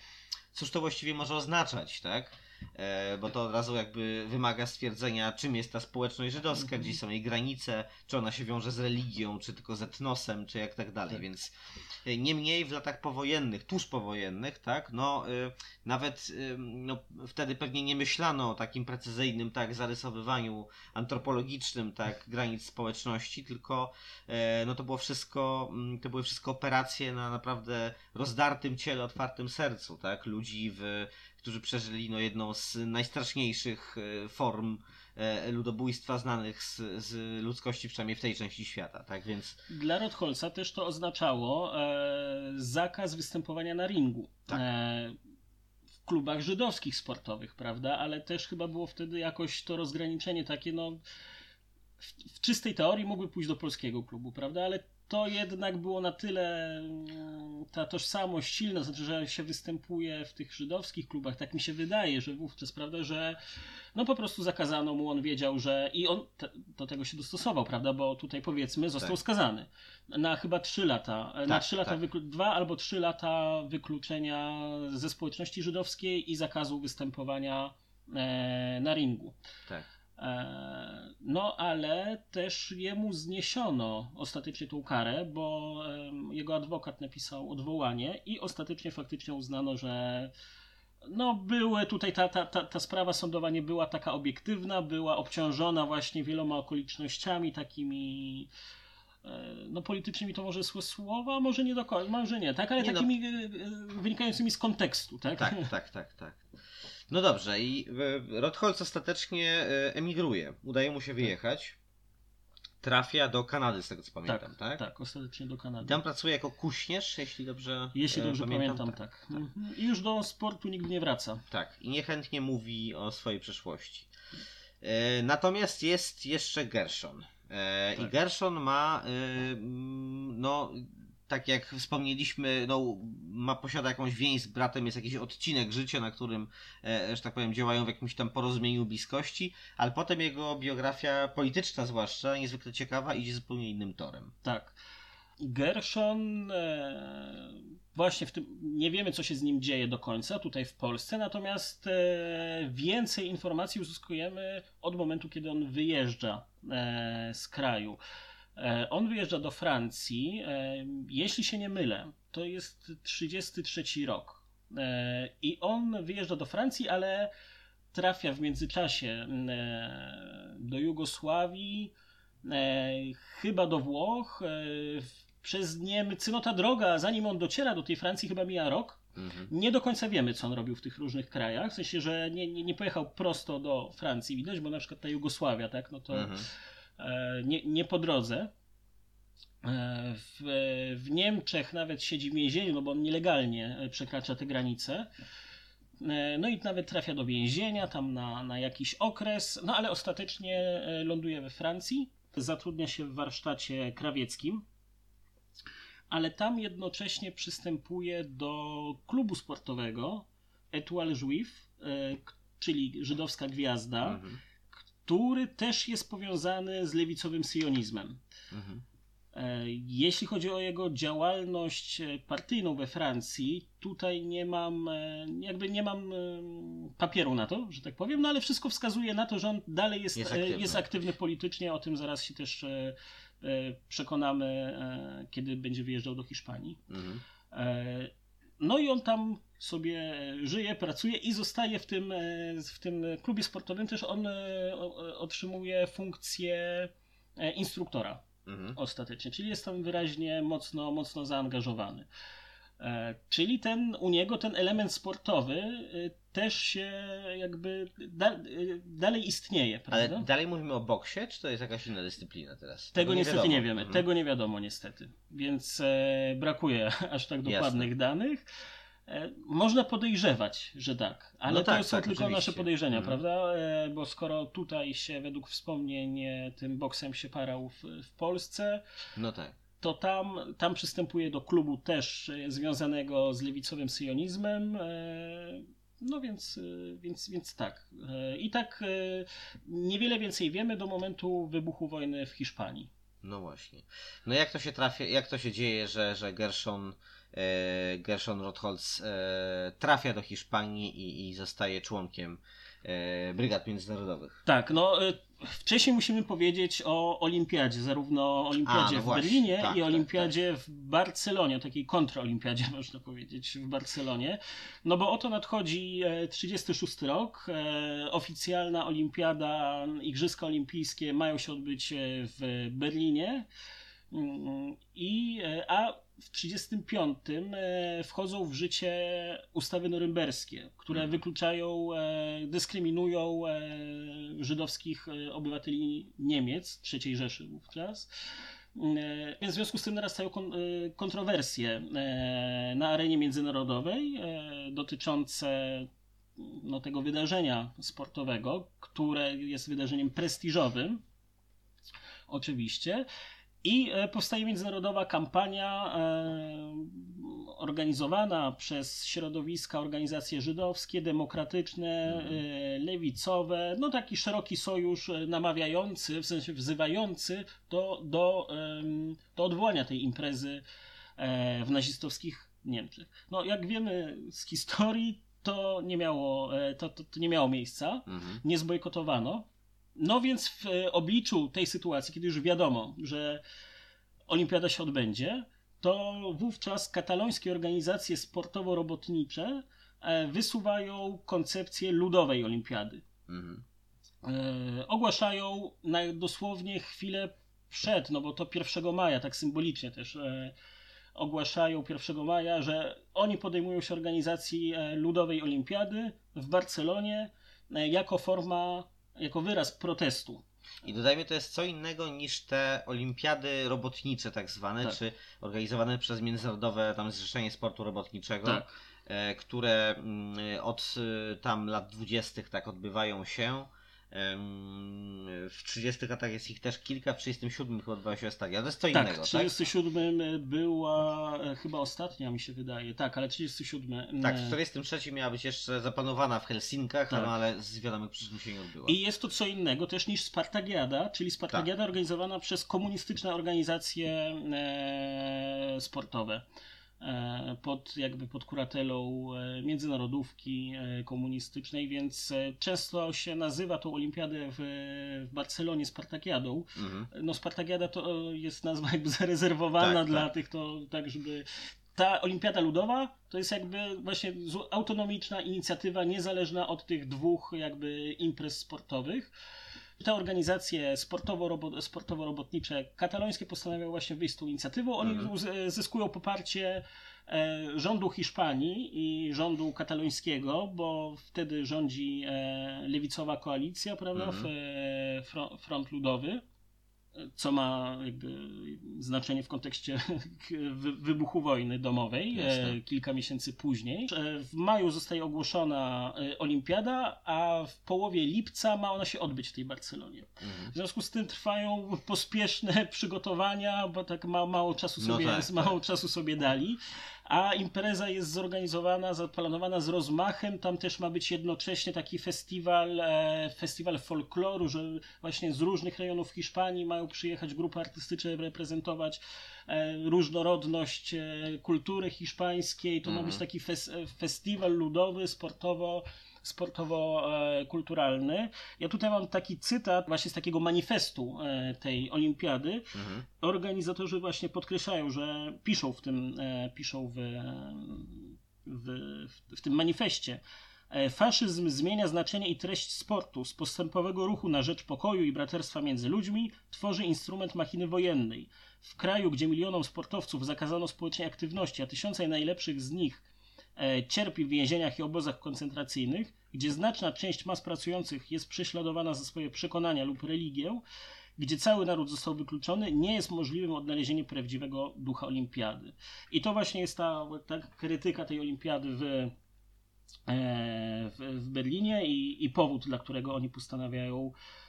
cóż to właściwie może oznaczać, tak? E, bo to od razu jakby wymaga stwierdzenia, czym jest ta społeczność żydowska, gdzie są jej granice, czy ona się wiąże z religią, czy tylko z etnosem, czy jak tak dalej. Więc e, niemniej w latach powojennych, tuż powojennych, tak, no e, nawet no, wtedy pewnie nie myślano o takim precyzyjnym tak zarysowywaniu antropologicznym tak granic społeczności, tylko no to było wszystko, mm, to były wszystko operacje na naprawdę rozdartym ciele, otwartym sercu, tak, ludzi w którzy przeżyli no, jedną z najstraszniejszych e, form e, ludobójstwa znanych z, z ludzkości, przynajmniej w tej części świata, tak więc Dla Rotholca też to oznaczało e, zakaz występowania na ringu. Tak. E, w klubach żydowskich sportowych, prawda? Ale też chyba było wtedy jakoś to rozgraniczenie takie, no. W, w czystej teorii mógłby pójść do polskiego klubu, prawda? Ale to jednak było na tyle mm, ta tożsamość silna, znaczy, że się występuje w tych żydowskich klubach, tak mi się wydaje, że wówczas, prawda, że no po prostu zakazano mu, on wiedział, że i on te, do tego się dostosował, prawda, bo tutaj powiedzmy został Tak. skazany na chyba trzy lata, na Tak, trzy lata, tak. wyklu- dwa albo trzy lata wykluczenia ze społeczności żydowskiej i zakazu występowania e, na ringu. tak. E, No, ale też jemu zniesiono ostatecznie tą karę, bo jego adwokat napisał odwołanie i ostatecznie faktycznie uznano, że no były tutaj ta, ta, ta, ta sprawa sądowa nie była taka obiektywna, była obciążona właśnie wieloma okolicznościami takimi e, no politycznymi to może złe słowa, może nie do końca, może nie, tak, ale Nie no. takimi e, wynikającymi z kontekstu, tak? Tak, tak, tak, tak. No dobrze, i e, Rotholz ostatecznie e, emigruje. Udaje mu się wyjechać. Trafia do Kanady, z tego co pamiętam, tak, tak? tak, ostatecznie do Kanady. Tam pracuje jako kuśnierz, jeśli dobrze Jeśli e, dobrze pamiętam, tak. Mhm. I już do sportu nigdy nie wraca. Tak, i niechętnie mówi o swojej przeszłości. Natomiast jest jeszcze Gershon. I Tak. Gershon ma, no, tak jak wspomnieliśmy, no, ma, posiada jakąś więź z bratem, jest jakiś odcinek życia, na którym, e, że tak powiem, działają w jakimś tam porozumieniu bliskości, ale potem jego biografia polityczna zwłaszcza, niezwykle ciekawa, idzie zupełnie innym torem. Tak. Gershon, e, właśnie w tym, nie wiemy co się z nim dzieje do końca tutaj w Polsce, natomiast e, więcej informacji uzyskujemy od momentu, kiedy on wyjeżdża e, z kraju. E, on wyjeżdża do Francji, e, jeśli się nie mylę, to jest 33 rok. E, I on wyjeżdża do Francji, ale trafia w międzyczasie do Jugosławii, chyba do Włoch. Przez Niemcy, no ta droga, zanim on dociera do tej Francji, chyba mija rok. Mhm. Nie do końca wiemy, co on robił w tych różnych krajach. W sensie, że nie, nie, nie pojechał prosto do Francji, widać, bo na przykład ta Jugosławia, tak, no to Mhm. E, nie, nie po drodze. E, W, w Niemczech nawet siedzi w więzieniu, no bo on nielegalnie e, przekracza te granice. No i nawet trafia do więzienia tam na, na jakiś okres, no ale ostatecznie ląduje we Francji. Zatrudnia się w warsztacie krawieckim, ale tam jednocześnie przystępuje do klubu sportowego Etoile Juif, czyli żydowska gwiazda, Mhm. Który też jest powiązany z lewicowym sionizmem. Mhm. E, Jeśli chodzi o jego działalność e, partyjną we Francji, tutaj nie mam, e, jakby nie mam papieru na to, że tak powiem, no ale wszystko wskazuje na to, że on dalej jest, Jest aktywny. jest aktywny politycznie, o tym zaraz się też przekonamy, kiedy będzie wyjeżdżał do Hiszpanii. Mhm. No i on tam sobie żyje, pracuje i zostaje w tym, e, w tym klubie sportowym. Też on e, otrzymuje funkcję e, instruktora Mhm. ostatecznie, czyli jest tam wyraźnie mocno, mocno zaangażowany. Czyli ten, u niego ten element sportowy też się jakby da, dalej istnieje, Ale prawda? dalej mówimy o boksie, czy to jest jakaś inna dyscyplina teraz? Tego niestety wiadomo. nie wiemy, Mhm. tego nie wiadomo niestety, więc e, brakuje aż tak dokładnych Jasne. danych. E, można podejrzewać, że tak, ale No to tak, są tak, tylko oczywiście. nasze podejrzenia, Mhm. prawda? E, bo skoro tutaj się według wspomnień e, tym boksem się parał w, w Polsce, No tak. to tam, tam przystępuje do klubu też związanego z lewicowym syjonizmem. No więc, więc, więc tak. I tak niewiele więcej wiemy do momentu wybuchu wojny w Hiszpanii. No właśnie. No jak to się trafia, jak to się dzieje, że, że Gershon, Gershon Rotholz e, trafia do Hiszpanii i, i zostaje członkiem e, brygad międzynarodowych? Tak, no wcześniej musimy powiedzieć o olimpiadzie, zarówno olimpiadzie A, no w właśnie, Berlinie tak, i tak, olimpiadzie w Barcelonie, takiej kontraolimpiadzie można powiedzieć w Barcelonie. No bo oto nadchodzi e, 36 rok, e, oficjalna olimpiada, Igrzyska Olimpijskie mają się odbyć e, w Berlinie. I, e, a w 35 e, wchodzą w życie ustawy norymberskie, które Mhm. wykluczają, e, dyskryminują żydowskich obywateli Niemiec, III Rzeszy wówczas. Więc w związku z tym narastają kon, kontrowersje na arenie międzynarodowej dotyczące no, tego wydarzenia sportowego, które jest wydarzeniem prestiżowym, oczywiście. I e, powstaje międzynarodowa kampania e, organizowana przez środowiska, organizacje żydowskie, demokratyczne, e, lewicowe, no taki szeroki sojusz namawiający, w sensie wzywający do, do, do odwołania tej imprezy w nazistowskich Niemczech. No jak wiemy z historii, to nie miało, to, to, to nie miało miejsca Mhm. nie zbojkotowano. No więc w obliczu tej sytuacji, kiedy już wiadomo, że olimpiada się odbędzie, to wówczas katalońskie organizacje sportowo-robotnicze e, wysuwają koncepcję ludowej olimpiady. Mhm. E, ogłaszają dosłownie chwilę przed, no bo to 1 maja, tak symbolicznie też e, ogłaszają 1 maja, że oni podejmują się organizacji ludowej olimpiady w Barcelonie jako forma, jako wyraz protestu. I dodajmy, to jest co innego niż te olimpiady robotnicze tak zwane, Tak. czy organizowane przez Międzynarodowe tam Zrzeszenie Sportu Robotniczego, Tak. e, które mm, od e, tam lat 20. tak odbywają się. W 30 latach jest ich też kilka, w 37 chyba odbywa się ostatnia. To jest co Tak, innego, w tak? 37 była e, chyba ostatnia, mi się wydaje. Tak, ale 37. Tak, w 43 miała być jeszcze zaplanowana w Helsinkach, Tak. no, ale z wiadomych przyczyn się nie odbyła. I jest to co innego też niż Spartagiada, czyli Spartagiada Tak. organizowana przez komunistyczne organizacje e, sportowe. E, pod, jakby pod kuratelą e, międzynarodówki e, komunistycznej, więc często się nazywa tą olimpiadę w, w Barcelonie Spartagiadą. Mhm. No Spartagiada to jest nazwa jakby zarezerwowana Tak, dla tak. tych, to tak żeby... Ta olimpiada ludowa to jest jakby właśnie autonomiczna inicjatywa, niezależna od tych dwóch jakby imprez sportowych. Te organizacje sportowo-robo- sportowo-robotnicze katalońskie postanawiają właśnie wyjść z tą inicjatywą. Oni Mhm. zyskają poparcie e, rządu Hiszpanii i rządu katalońskiego, bo wtedy rządzi e, lewicowa koalicja, prawda, Mhm. e, fro- front ludowy co ma znaczenie w kontekście wy- wybuchu wojny domowej Jasne. e, kilka miesięcy później. E, W maju zostaje ogłoszona e, olimpiada, a w połowie lipca ma ona się odbyć w tej Barcelonie. Mhm. W związku z tym trwają pospieszne przygotowania, bo tak ma, mało czasu No sobie, tak, mało tak. czasu sobie dali. A impreza jest zorganizowana, zaplanowana z rozmachem. Tam też ma być jednocześnie taki festiwal, e, festiwal folkloru, że właśnie z różnych rejonów Hiszpanii mają przyjechać grupy artystyczne reprezentować e, różnorodność e, kultury hiszpańskiej. To ma być taki fes, festiwal ludowy, sportowo sportowo-kulturalny. Ja tutaj mam taki cytat właśnie z takiego manifestu e, tej olimpiady. Organizatorzy właśnie podkreślają, że piszą w tym, e, piszą w, w, w tym manifestie. E, Faszyzm zmienia znaczenie i treść sportu. Z postępowego ruchu na rzecz pokoju i braterstwa między ludźmi tworzy instrument machiny wojennej. W kraju, gdzie milionom sportowców zakazano społecznej aktywności, a tysiące najlepszych z nich cierpi w więzieniach i obozach koncentracyjnych, gdzie znaczna część mas pracujących jest prześladowana za swoje przekonania lub religię, gdzie cały naród został wykluczony, nie jest możliwym odnalezienie prawdziwego ducha olimpiady. I to właśnie jest ta, ta krytyka tej olimpiady w, e, w, w Berlinie i, i powód, dla którego oni postanawiają e,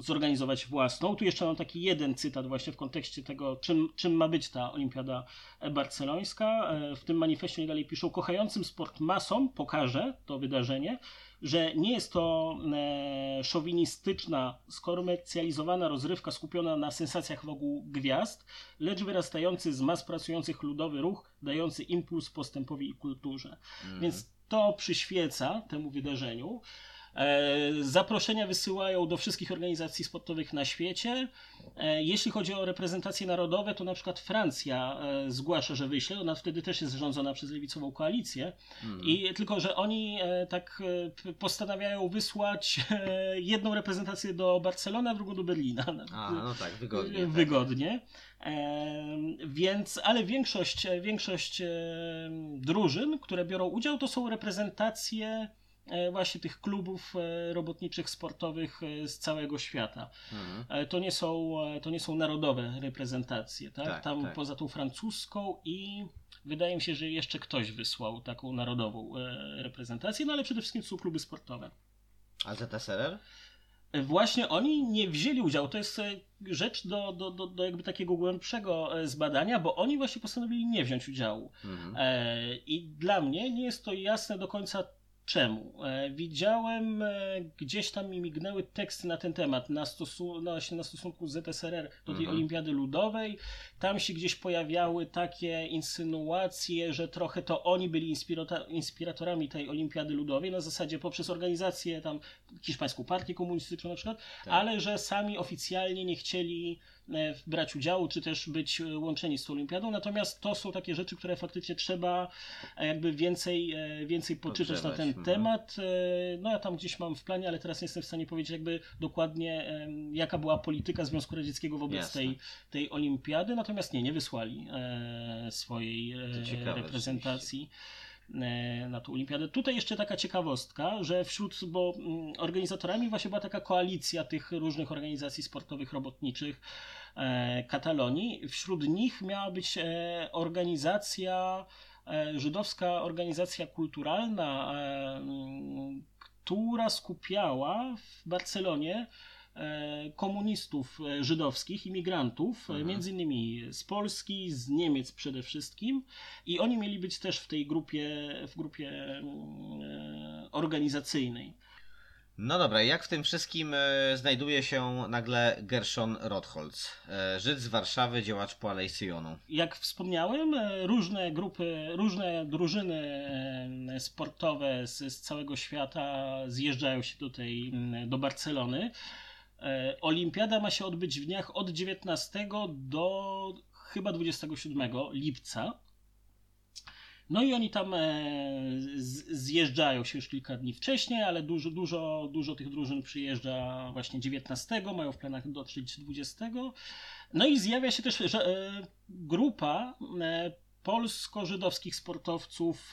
zorganizować własną. Tu jeszcze mam taki jeden cytat właśnie w kontekście tego, czym, czym ma być ta olimpiada barcelońska. E, W tym manifestie dalej piszą, kochającym sport masom pokaże to wydarzenie, że nie jest to e, szowinistyczna, skomercjalizowana rozrywka skupiona na sensacjach wokół gwiazd, lecz wyrastający z mas pracujących ludowy ruch, dający impuls postępowi i kulturze. Więc to przyświeca temu wydarzeniu. E, Zaproszenia wysyłają do wszystkich organizacji sportowych na świecie. E, Jeśli chodzi o reprezentacje narodowe, to na przykład Francja e, zgłasza, że wyśle. Ona wtedy też jest rządzona przez lewicową koalicję. I tylko, że oni tak postanawiają wysłać jedną reprezentację do Barcelony, a drugą do Berlina. A, no tak, wygodnie. tak. Wygodnie. Em, więc, ale większość, większość drużyn, które biorą udział, to są reprezentacje właśnie tych klubów e, robotniczych, sportowych e, z całego świata. Mhm. E, To nie są, e, to nie są narodowe reprezentacje, tak? Tak, Tam tak. poza tą francuską i wydaje mi się, że jeszcze ktoś wysłał taką narodową e, reprezentację, no ale przede wszystkim to są kluby sportowe. A ZSRR? Właśnie oni nie wzięli udziału. To jest e, rzecz do, do, do, do jakby takiego głębszego e, zbadania, bo oni właśnie postanowili nie wziąć udziału. Mhm. E, I dla mnie nie jest to jasne do końca czemu. E, widziałem e, gdzieś tam mi mignęły teksty na ten temat, na, stosu- właśnie na stosunku ZSRR do tej Mhm. Olimpiady Ludowej. Tam się gdzieś pojawiały takie insynuacje, że trochę to oni byli inspiratorami tej Olimpiady Ludowej, na zasadzie poprzez organizację tam Hiszpańską Partię Komunistyczną na przykład, Tak. ale że sami oficjalnie nie chcieli brać udziału, czy też być e, łączeni z tą olimpiadą. Natomiast to są takie rzeczy, które faktycznie trzeba e, jakby więcej, e, więcej poczytać na ten mhm. temat. E, No ja tam gdzieś mam w planie, ale teraz nie jestem w stanie powiedzieć jakby dokładnie jaka była polityka Związku Radzieckiego wobec Jasne. tej, tej olimpiady. Natomiast nie, nie wysłali e, swojej e, reprezentacji e, na tą olimpiadę. Tutaj jeszcze taka ciekawostka, że wśród, bo mm, organizatorami właśnie była taka koalicja tych różnych organizacji sportowych, robotniczych e, Katalonii. Wśród nich miała być e, organizacja, e, żydowska organizacja kulturalna, e, która skupiała w Barcelonie e, komunistów e, żydowskich, imigrantów, e, między innymi z Polski, z Niemiec przede wszystkim i oni mieli być też w tej grupie, w grupie mm, e, organizacyjnej. No dobra, jak w tym wszystkim e, znajduje się nagle Gershon Rotholz, e, Żyd z Warszawy, działacz po Alei Syjonu. Jak wspomniałem, e, różne grupy, różne drużyny e, sportowe z, z całego świata zjeżdżają się tutaj mm, do Barcelony. E, Olimpiada ma się odbyć w dniach od 19 do chyba 27 lipca. No i oni tam e, zjeżdżają się już kilka dni wcześniej, ale dużo, dużo, dużo tych drużyn przyjeżdża właśnie 19, mają w planach dotrzeć 20. No i zjawia się też że, e, grupa polsko-żydowskich sportowców,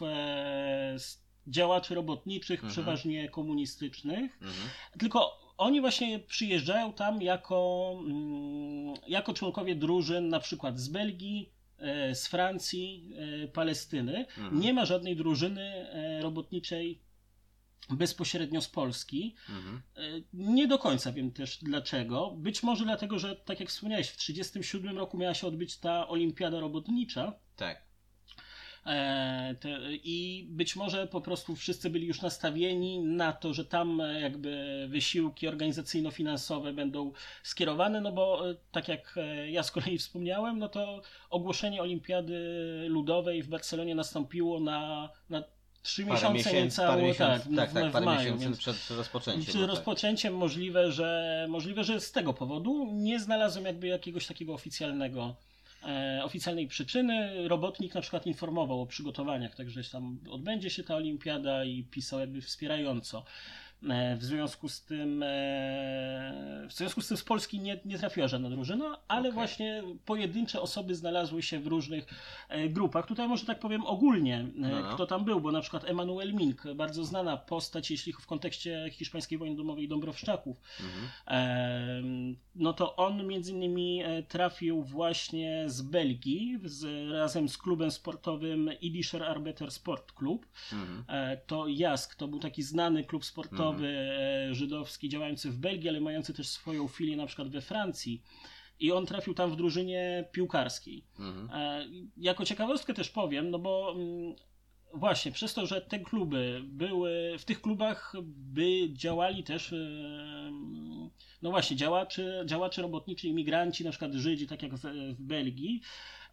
działaczy robotniczych, Mhm. przeważnie komunistycznych. Mhm. Tylko oni właśnie przyjeżdżają tam jako, mm, jako członkowie drużyn, na przykład z Belgii, e, z Francji, e, Palestyny. Mhm. Nie ma żadnej drużyny e, robotniczej bezpośrednio z Polski. Mhm. Nie do końca wiem też dlaczego. Być może dlatego, że tak jak wspomniałeś, w 1937 roku miała się odbyć ta olimpiada robotnicza. Tak. E, I być może po prostu wszyscy byli już nastawieni na to, że tam e, jakby wysiłki organizacyjno-finansowe będą skierowane, no bo e, tak jak ja z kolei wspomniałem, no to ogłoszenie Olimpiady Ludowej w Barcelonie nastąpiło na, na trzy Parę miesiące miesięcy, niecałe, parę tak, tak, w, tak, w parę maju, miesięcy więc przed rozpoczęciem. Przed no tak. rozpoczęciem możliwe, że możliwe, że z tego powodu nie znalazłem jakby jakiegoś takiego oficjalnego oficjalnej przyczyny. Robotnik na przykład informował o przygotowaniach, także tam odbędzie się ta olimpiada i pisał jakby wspierająco. E, W związku z tym e, w związku z tym z Polski nie, nie trafiła żadna drużyna, ale Okej. właśnie pojedyncze osoby znalazły się w różnych e, grupach. Tutaj może tak powiem ogólnie, No, kto tam był, bo na przykład Emanuel Mink, bardzo znana postać, jeśli w kontekście hiszpańskiej wojny domowej Dąbrowszczaków, Mhm. No to on między innymi trafił właśnie z Belgii z, razem z klubem sportowym Idischer Arbeiter Sport Club. Mhm. To JASK to był taki znany klub sportowy e, żydowski działający w Belgii, ale mający też swoją filię na przykład we Francji. I on trafił tam w drużynie piłkarskiej. Mhm. E, Jako ciekawostkę też powiem, no bo mm, właśnie przez to, że te kluby były, w tych klubach by działali też e, no właśnie działacze, działacze robotniczy, imigranci, na przykład Żydzi, tak jak w Belgii.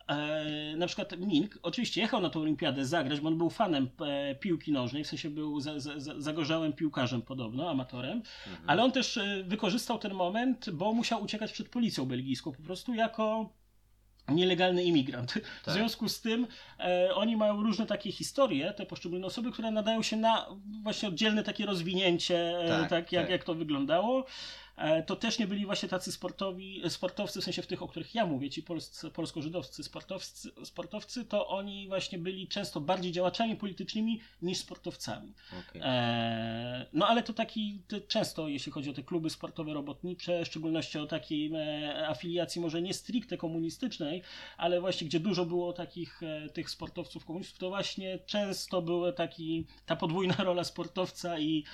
E, na przykład Mink oczywiście jechał na tą olimpiadę zagrać, bo on był fanem e, piłki nożnej, w sensie był za, za, za, zagorzałym piłkarzem podobno, amatorem, ale on też e, wykorzystał ten moment, bo musiał uciekać przed policją belgijską po prostu jako nielegalny imigrant. W Tak. związku z tym e, oni mają różne takie historie, te poszczególne osoby, które nadają się na właśnie oddzielne takie rozwinięcie, e, Tak, tak, jak, tak. jak to wyglądało. E, to też nie byli właśnie tacy sportowi, sportowcy, w sensie w tych, o których ja mówię, ci polscy, polsko-żydowscy sportowcy, sportowcy, to oni właśnie byli często bardziej działaczami politycznymi niż sportowcami. Okej. E, no ale to taki to często, jeśli chodzi o te kluby sportowe robotnicze, w szczególności o takiej e, afiliacji może nie stricte komunistycznej, ale właśnie gdzie dużo było takich e, tych sportowców komunistów, to właśnie często była taki, ta podwójna rola sportowca i,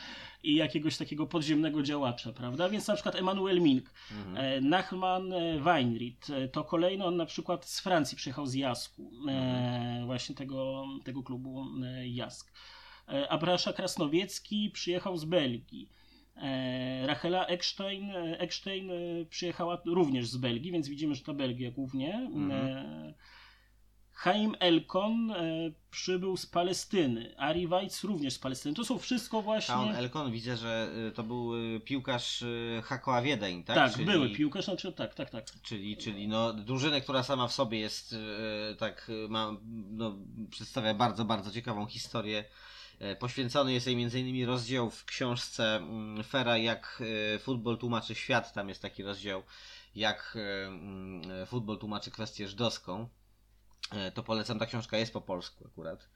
i jakiegoś takiego podziemnego działacza, prawda? Więc na przykład Emanuel Mink, e, Nachman e, Weinried, to kolejno on na przykład z Francji przyjechał z Jasku, e, właśnie tego, tego klubu Jask. Abrasza Krasnowiecki przyjechał z Belgii. Rachela Eckstein, Eckstein przyjechała również z Belgii, więc widzimy, że to Belgia głównie. E, Chaim Elkon e, przybył z Palestyny. Ari Weitz również z Palestyny. To są wszystko właśnie... A on Elkon widzę, że y, to był y, piłkarz Hakoa Wiedeń, tak? tak, Czyli- były piłkarz, znaczy tak, tak, tak. Czyli, czyli no, drużynę, która sama w sobie jest, e, tak, e, ma, no, przedstawia bardzo, bardzo ciekawą historię. E, Poświęcony jest jej m.in. rozdział w książce mm, Fera, jak e, futbol tłumaczy świat. Tam jest taki rozdział, jak e, mm, e, futbol tłumaczy kwestię żydowską. E, To polecam, ta książka jest po polsku akurat.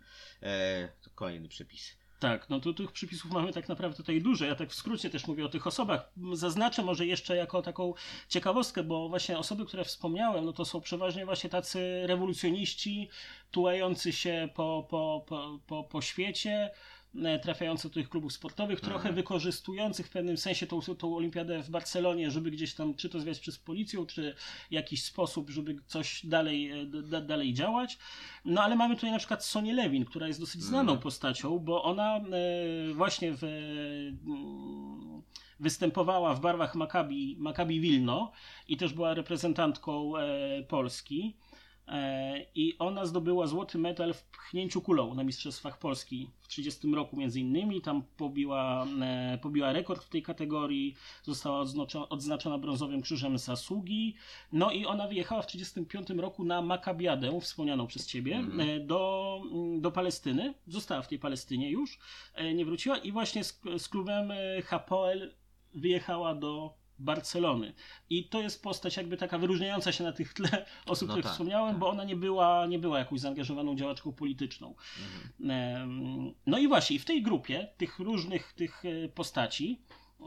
E, To kolejny przypis. Tak, no to tych przypisów mamy tak naprawdę tutaj dużo. Ja tak w skrócie też mówię o tych osobach. Zaznaczę może jeszcze jako taką ciekawostkę, bo właśnie osoby, które wspomniałem, no to są przeważnie właśnie tacy rewolucjoniści tułający się po, po, po, po, po świecie, e, trafiający do tych klubów sportowych, trochę wykorzystujących w pewnym sensie tą, tą olimpiadę w Barcelonie, żeby gdzieś tam, czy to zwiać przez policją, czy jakiś sposób, żeby coś dalej, e, da, dalej działać. No ale mamy tutaj na przykład Sonię Lewin, która jest dosyć znaną postacią, bo ona e, właśnie w, mm, występowała w barwach Maccabi, Maccabi Wilno i też była reprezentantką Polski. E, I ona zdobyła złoty medal w pchnięciu kulą na Mistrzostwach Polski w 30 roku między innymi. Tam pobiła, e, pobiła rekord w tej kategorii, została odznaczo- odznaczona brązowym krzyżem zasługi. No i ona wyjechała w 35 roku na Makabiadę, wspomnianą przez ciebie, e, do, mm, do Palestyny. Została w tej Palestynie już, e, nie wróciła i właśnie z, z klubem e, Hapoel wyjechała do Barcelony. I to jest postać jakby taka wyróżniająca się na tych tle osób, No których tak, wspomniałem, bo ona nie była, nie była jakąś zaangażowaną działaczką polityczną. Em, No i właśnie, w tej grupie tych różnych tych e, postaci,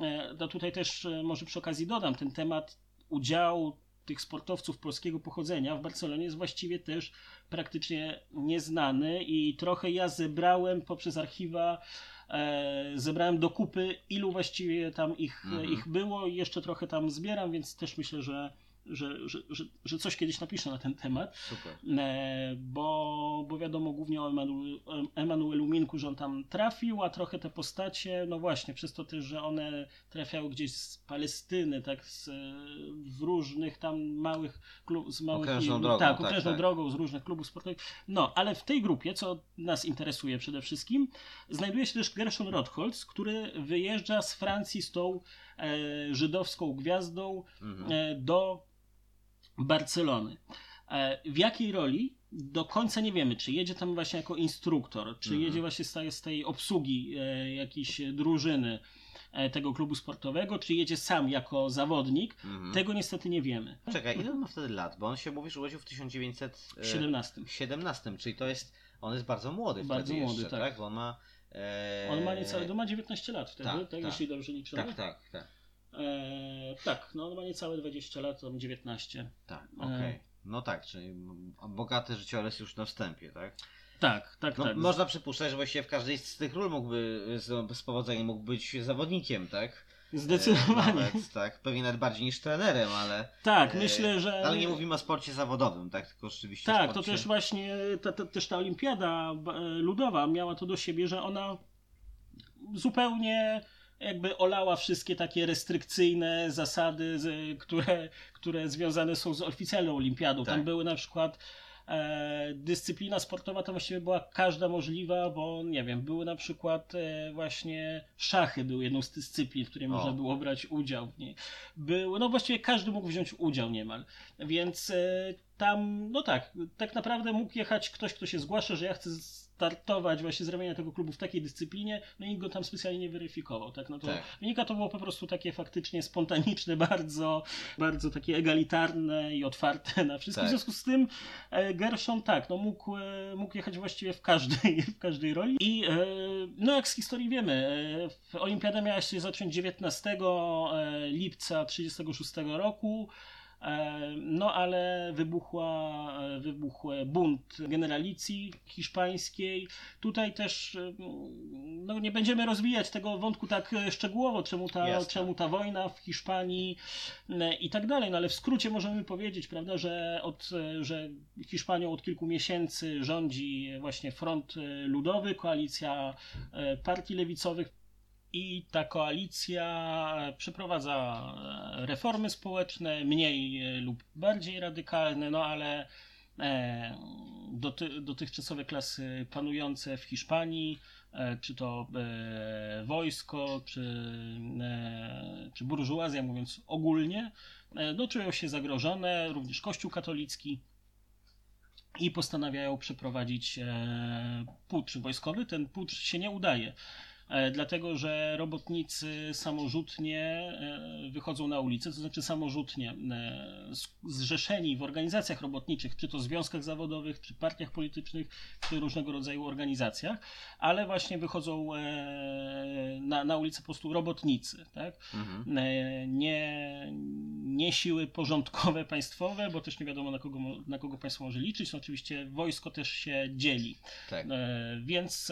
e, to tutaj też e, może przy okazji dodam, ten temat udziału tych sportowców polskiego pochodzenia w Barcelonie jest właściwie też praktycznie nieznany i trochę ja zebrałem poprzez archiwa zebrałem do kupy, ilu właściwie tam ich, Mhm. ich było i jeszcze trochę tam zbieram, więc też myślę, że że, że, że, że coś kiedyś napiszę na ten temat. Super. E, bo, bo wiadomo głównie o Emanuelu, Emanuelu Minku, że on tam trafił, a trochę te postacie, no właśnie, przez to też, że one trafiały gdzieś z Palestyny, tak, z, różnych tam małych klubów, z małych... Okrężną drogą, Tak, tak, okrężną tak. drogą, z różnych klubów sportowych. No, ale w tej grupie, co nas interesuje przede wszystkim, znajduje się też Gershon Rotholz, który wyjeżdża z Francji z tą e, żydowską gwiazdą Mhm. e, do Barcelony. E, W jakiej roli? Do końca nie wiemy, czy jedzie tam właśnie jako instruktor, czy Mhm. jedzie właśnie z tej, obsługi e, jakiejś drużyny e, tego klubu sportowego, czy jedzie sam jako zawodnik. Mhm. Tego niestety nie wiemy. Czekaj, ile on ma wtedy lat? Bo on się mówi, że urodził w 1917, 17. 17, czyli to jest, on jest bardzo młody Bardzo młody, jeszcze, tak. tak? Bo on ma... E... On ma niecałe, ma 19 lat wtedy, tak, tak, tak. jeśli dobrze liczę. Tak, tak, tak. E, tak, no on ma niecałe 20 lat, tam 19. Tak, E. okej. No tak, czyli bogaty życiorys już na wstępie, tak? Tak, tak, No, tak. Można przypuszczać, że właściwie w każdej z tych ról mógłby z, z powodzeniem mógł być zawodnikiem, tak? Zdecydowanie. E, nawet, tak, pewnie nawet bardziej niż trenerem, ale. tak, e, myślę, że. Ale nie mówimy o sporcie zawodowym, tak? Tylko rzeczywiście. Tak, to sporcie... też właśnie ta, ta, też ta olimpiada b- ludowa miała to do siebie, że ona zupełnie jakby olała wszystkie takie restrykcyjne zasady, z, które, które związane są z oficjalną olimpiadą. Tam Tak. były na przykład e, dyscyplina sportowa to właściwie była każda możliwa, bo nie wiem, były na przykład e, właśnie szachy były jedną z dyscyplin, w której O. można było brać udział w niej. Były, no właściwie każdy mógł wziąć udział niemal. Więc e, tam, no tak, tak naprawdę mógł jechać ktoś, kto się zgłasza, że ja chcę startować właśnie z ramienia tego klubu w takiej dyscyplinie, no i nikt go tam specjalnie nie weryfikował, tak? No to Tak. wynika to było po prostu takie faktycznie spontaniczne, bardzo, bardzo takie egalitarne i otwarte na wszystko. Tak. W związku z tym e, Gershon tak, no mógł, e, mógł jechać właściwie w każdej, w każdej roli. I e, no jak z historii wiemy, olimpiada miała się zacząć 19 e, lipca 1936 roku. E, No ale wybuchła, e, wybuchł bunt generalicji hiszpańskiej. Tutaj też e, no, nie będziemy rozwijać tego wątku tak szczegółowo, czemu ta, Jasne. czemu ta wojna w Hiszpanii i tak dalej. No ale w skrócie możemy powiedzieć, prawda, że, od, że Hiszpanią od kilku miesięcy rządzi właśnie front ludowy, koalicja partii lewicowych. I ta koalicja przeprowadza e, reformy społeczne, mniej e, lub bardziej radykalne, no ale e, doty, dotychczasowe klasy panujące w Hiszpanii, czy to wojsko, czy, czy burżuazja, mówiąc ogólnie, no, czują się zagrożone, również Kościół katolicki i postanawiają przeprowadzić pucz wojskowy. Ten pucz się nie udaje. E, Dlatego, że robotnicy samorzutnie e, wychodzą na ulicę, to znaczy samorzutnie e, zrzeszeni w organizacjach robotniczych, czy to związkach zawodowych, czy partiach politycznych, czy różnego rodzaju organizacjach, ale właśnie wychodzą na, na ulicę po prostu robotnicy, tak? Mhm. Nie, nie siły porządkowe państwowe, bo też nie wiadomo na kogo, na kogo państwo może liczyć. No, oczywiście wojsko też się dzieli. Tak. Więc,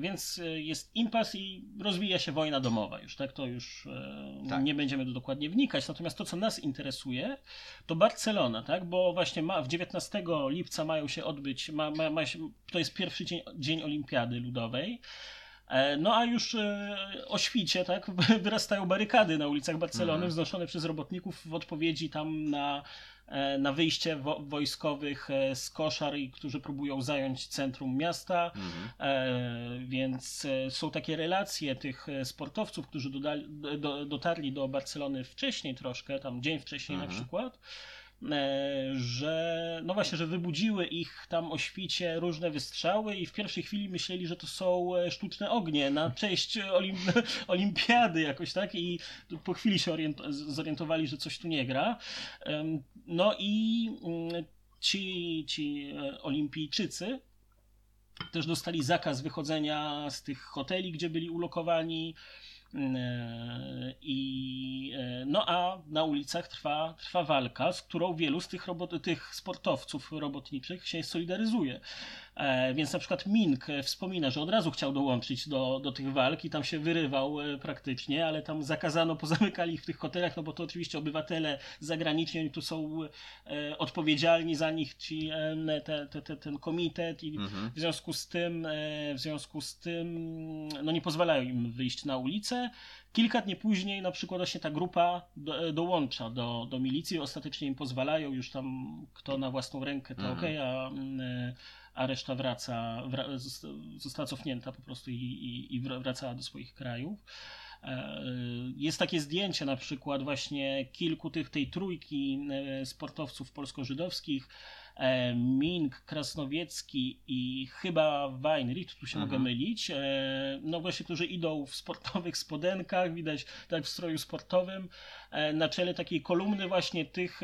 więc e, jest impas i rozwija się wojna domowa już, tak? To już e, Tak. nie będziemy tu dokładnie wnikać. Natomiast to, co nas interesuje, to Barcelona, tak? Bo właśnie ma, w 19 lipca mają się odbyć, ma, ma, ma się, to jest pierwszy dzień, dzień Olimpiady Ludowej. E, No a już o świcie, tak, wyrastają barykady na ulicach Barcelony, Mhm. wznoszone przez robotników w odpowiedzi tam na, na wyjście wo- wojskowych e, z koszar, i którzy próbują zająć centrum miasta. Mhm. E, więc e, są takie relacje tych e, sportowców, którzy dodali, do, dotarli do Barcelony wcześniej troszkę, tam dzień wcześniej na Mhm. przykład, e, że no właśnie, że wybudziły ich tam o świcie różne wystrzały i w pierwszej chwili myśleli, że to są e, sztuczne ognie na cześć olim olimpiady jakoś, tak? I po chwili się orient- zorientowali, że coś tu nie gra. No i mm, ci, ci e, olimpijczycy też dostali zakaz wychodzenia z tych hoteli, gdzie byli ulokowani. E, I, e, no a na ulicach trwa, trwa walka, z którą wielu z tych, robot, tych sportowców robotniczych się solidaryzuje. E, więc na przykład Mink wspomina, że od razu chciał dołączyć do, do tych walk i tam się wyrywał e, praktycznie, ale tam zakazano, pozamykali ich w tych hotelach, no bo to oczywiście obywatele zagraniczni, oni tu są e, odpowiedzialni za nich, ci, te, te, te, ten komitet i Mhm. w związku z tym, w związku z tym, no nie pozwalają im wyjść na ulicę. Kilka dni później na przykład właśnie ta grupa do, dołącza do, do milicji, ostatecznie im pozwalają, już tam kto na własną rękę to Mhm. okej, a, mm, a reszta wraca, wra, zosta- została cofnięta po prostu i, i, i wra- wracała do swoich krajów. E, Jest takie zdjęcie na przykład właśnie kilku tych, tej trójki e, sportowców polsko-żydowskich, e, Mink, Krasnowiecki i chyba Weinrich, tu się Mhm. mogę mylić, e, no właśnie, którzy idą w sportowych spodenkach, widać tak w stroju sportowym, e, na czele takiej kolumny właśnie tych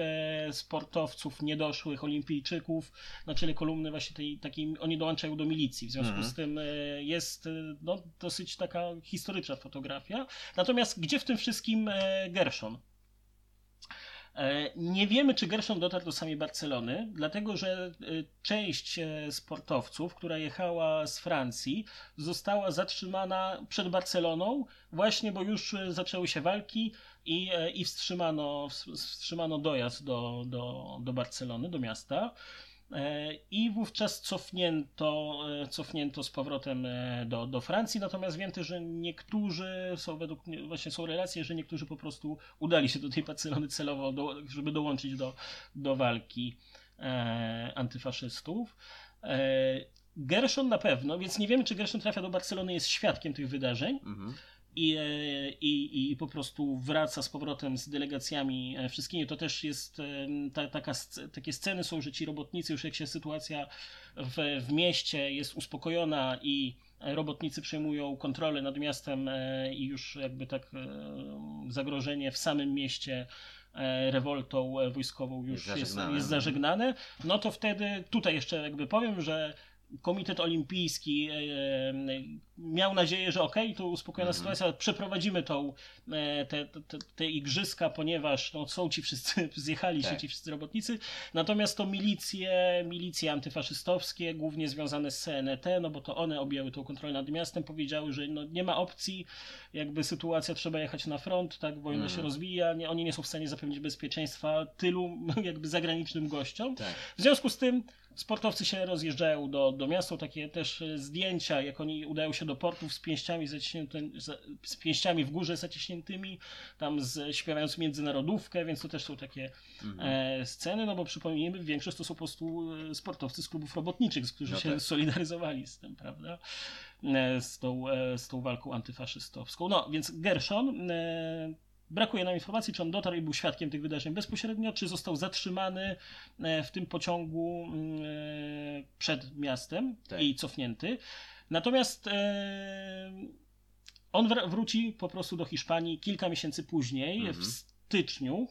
sportowców niedoszłych, olimpijczyków, na czele kolumny właśnie tej takiej, oni dołączają do milicji, w związku Mhm. z tym jest no, dosyć taka historyczna fotografia. Natomiast gdzie w tym wszystkim Gershon? E, Nie wiemy, czy Gershon dotarł do samej Barcelony, dlatego że e, część e, sportowców, która jechała z Francji, została zatrzymana przed Barceloną, właśnie bo już zaczęły się walki i, i wstrzymano, wstrzymano dojazd do, do, do Barcelony, do miasta. E, I wówczas cofnięto, e, cofnięto z powrotem e, do, do Francji, natomiast wiem też, że niektórzy są według mnie, właśnie są relacje, że niektórzy po prostu udali się do tej Barcelony celowo, do, żeby dołączyć do, do walki e, antyfaszystów. E, Gershon na pewno, więc nie wiemy, czy Gershon trafia do Barcelony, jest świadkiem tych wydarzeń Mhm. I, e, i, i po prostu wraca z powrotem z delegacjami e, wszystkimi. To też jest e, ta, taka, takie sceny są, że ci robotnicy, już jak się sytuacja w, w mieście jest uspokojona i robotnicy przejmują kontrolę nad miastem i już jakby tak zagrożenie w samym mieście rewoltą wojskową już Jest jest, zażegnane. jest zażegnane, no to wtedy tutaj jeszcze jakby powiem, że Komitet Olimpijski e, e, miał nadzieję, że okej, to uspokojona Mhm. sytuacja, przeprowadzimy tą, e, te, te, te igrzyska, ponieważ no, są ci wszyscy, zjechali się Tak. ci wszyscy robotnicy, natomiast to milicje, milicje antyfaszystowskie, głównie związane z CNT, no bo to one objęły tą kontrolę nad miastem, powiedziały, że no, nie ma opcji, jakby sytuacja, trzeba jechać na front, tak, wojna Mhm. się rozwija, nie, oni nie są w stanie zapewnić bezpieczeństwa tylu jakby zagranicznym gościom, Tak. w związku z tym sportowcy się rozjeżdżają do, do miasta, takie też e, zdjęcia, jak oni udają się do portów z pięściami, z pięściami w górze zaciśniętymi, tam z, śpiewając międzynarodówkę, więc to też są takie Mhm. e, sceny, no bo przypomnijmy, większość to są po prostu e, sportowcy z klubów robotniczych, którzy No się tak. solidaryzowali z tym, prawda? Z, tą, z tą walką antyfaszystowską. No, więc Gershon. Brakuje nam informacji, czy on dotarł i był świadkiem tych wydarzeń bezpośrednio, czy został zatrzymany e, w tym pociągu mm, e, przed miastem Tak. i cofnięty. Natomiast e, on wr- wróci po prostu do Hiszpanii kilka miesięcy później, Mhm. w styczniu.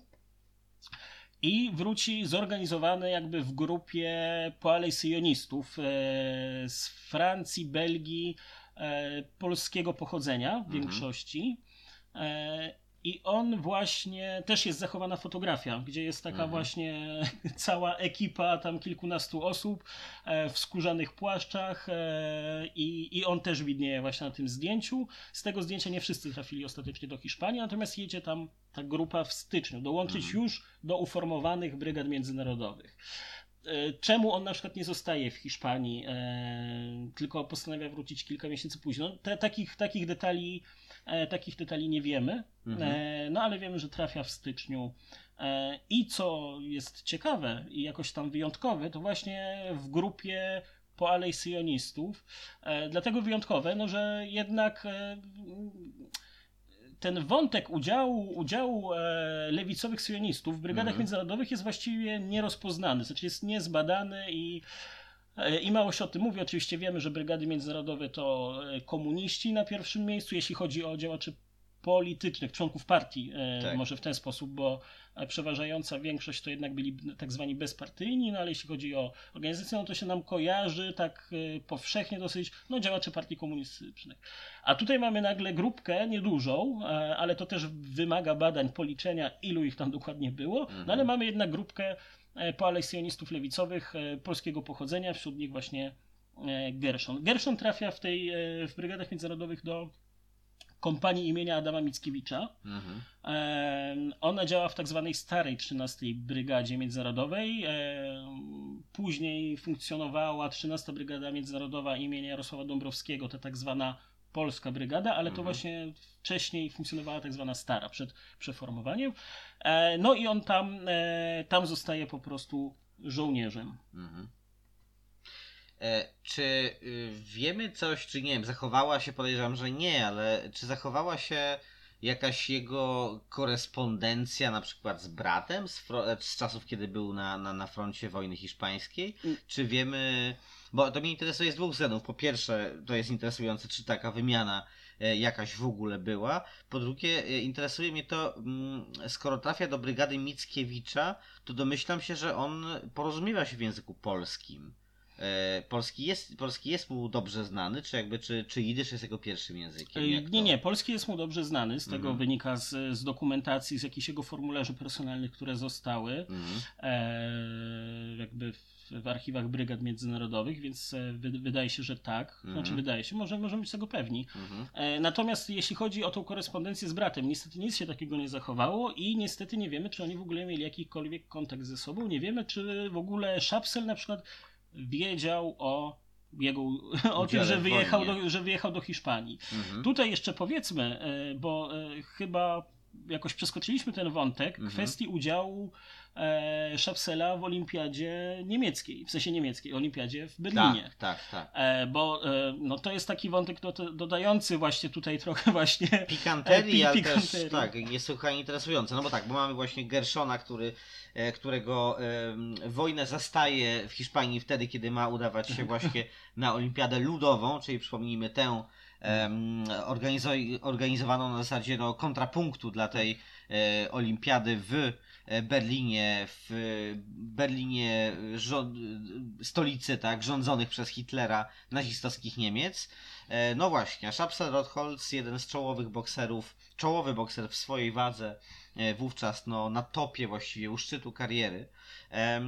I wróci zorganizowany jakby w grupie poalejsyjonistów e, z Francji, Belgii, polskiego pochodzenia w Mhm. większości. I on właśnie, też jest zachowana fotografia, gdzie jest taka Mhm. właśnie cała ekipa, tam kilkunastu osób e, w skórzanych płaszczach e, i, i on też widnieje właśnie na tym zdjęciu. Z tego zdjęcia nie wszyscy trafili ostatecznie do Hiszpanii, natomiast jedzie tam ta grupa w styczniu, dołączyć Mhm. już do uformowanych brygad międzynarodowych. E, Czemu on na przykład nie zostaje w Hiszpanii, e, tylko postanawia wrócić kilka miesięcy później? No, te, takich, takich, detali, takich detali nie wiemy, Mhm. e, no ale wiemy, że trafia w styczniu. E, I co jest ciekawe i jakoś tam wyjątkowe, to właśnie w grupie poalejsyjonistów. E, dlatego wyjątkowe, no że jednak e, ten wątek udziału, udziału e, lewicowych sionistów w brygadach Mhm. międzynarodowych jest właściwie nierozpoznany, znaczy jest niezbadany i e, i mało się o tym mówi. Oczywiście wiemy, że brygady międzynarodowe to e, komuniści na pierwszym miejscu, jeśli chodzi o działaczy politycznych, członków partii, e, Tak. może w ten sposób, bo e, przeważająca większość to jednak byli tak zwani bezpartyjni, no ale jeśli chodzi o organizację, no to się nam kojarzy tak e, powszechnie dosyć, no działacze partii komunistycznych. A tutaj mamy nagle grupkę niedużą, e, ale to też wymaga badań, policzenia, ilu ich tam dokładnie było, no ale mamy jednak grupkę e, poalejsjonistów lewicowych e, polskiego pochodzenia, wśród nich właśnie e, Gershon. Gershon trafia w tej, w brygadach międzynarodowych do kompanii imienia Adama Mickiewicza. Mhm. Ona działa w tak zwanej starej 13 Brygadzie Międzynarodowej. Później funkcjonowała 13 Brygada Międzynarodowa imienia Jarosława Dąbrowskiego, to tak zwana Polska Brygada, ale to Mhm. właśnie wcześniej funkcjonowała tak zwana stara przed przeformowaniem. E, No i on tam, e, tam zostaje po prostu żołnierzem. Mhm. E, czy y, wiemy coś, czy nie wiem, zachowała się, podejrzewam, że nie, ale czy zachowała się jakaś jego korespondencja na przykład z bratem z, z czasów, kiedy był na, na, na froncie wojny hiszpańskiej? Mm. Czy wiemy, bo to mnie interesuje z dwóch względów. Po pierwsze, to jest interesujące, czy taka wymiana e, jakaś w ogóle była. Po drugie, e, interesuje mnie to, mm, skoro trafia do brygady Mickiewicza, to domyślam się, że on porozumiewa się w języku polskim. E, Polski jest, polski jest mu dobrze znany, czy jakby, czy, czy jidysz jest jego pierwszym językiem? Nie, nie, polski jest mu dobrze znany, z tego Mhm. wynika z, z dokumentacji, z jakichś jego formularzy personalnych, które zostały Mhm. e, jakby w, archiwach brygad międzynarodowych, więc e, wy, wydaje się, że tak. Mhm. Znaczy wydaje się, może, możemy być tego pewni. Mhm. E, natomiast jeśli chodzi o tą korespondencję z bratem, niestety nic się takiego nie zachowało i niestety nie wiemy, czy oni w ogóle mieli jakikolwiek kontakt ze sobą. Nie wiemy, czy w ogóle Szapsel na przykład wiedział o jego, o tym, że wyjechał, do, że wyjechał do Hiszpanii. Mhm. Tutaj jeszcze powiedzmy, e, bo e, chyba jakoś przeskoczyliśmy ten wątek Mhm. kwestii udziału e, Szapsela w olimpiadzie niemieckiej, w sensie niemieckiej, olimpiadzie w Berlinie. Tak, tak, tak. E, bo e, no, to jest taki wątek do, dodający właśnie tutaj trochę właśnie Pikanterii, E, pi- ale pikanterii. też tak, niesłychanie interesujące. No bo tak, bo mamy właśnie Gershona, który, e, którego wojnę zastaje w Hiszpanii wtedy, kiedy ma udawać się właśnie na Olimpiadę Ludową, czyli przypomnijmy tę em, organizo- organizowaną na zasadzie no, kontrapunktu dla tej e, Olimpiady w e, Berlinie, w Berlinie żo- stolicy tak, rządzonych przez Hitlera nazistowskich Niemiec. E, No właśnie, Szapsel Rotholz, jeden z czołowych bokserów, czołowy bokser w swojej wadze, e, wówczas no, na topie właściwie, u szczytu kariery, e,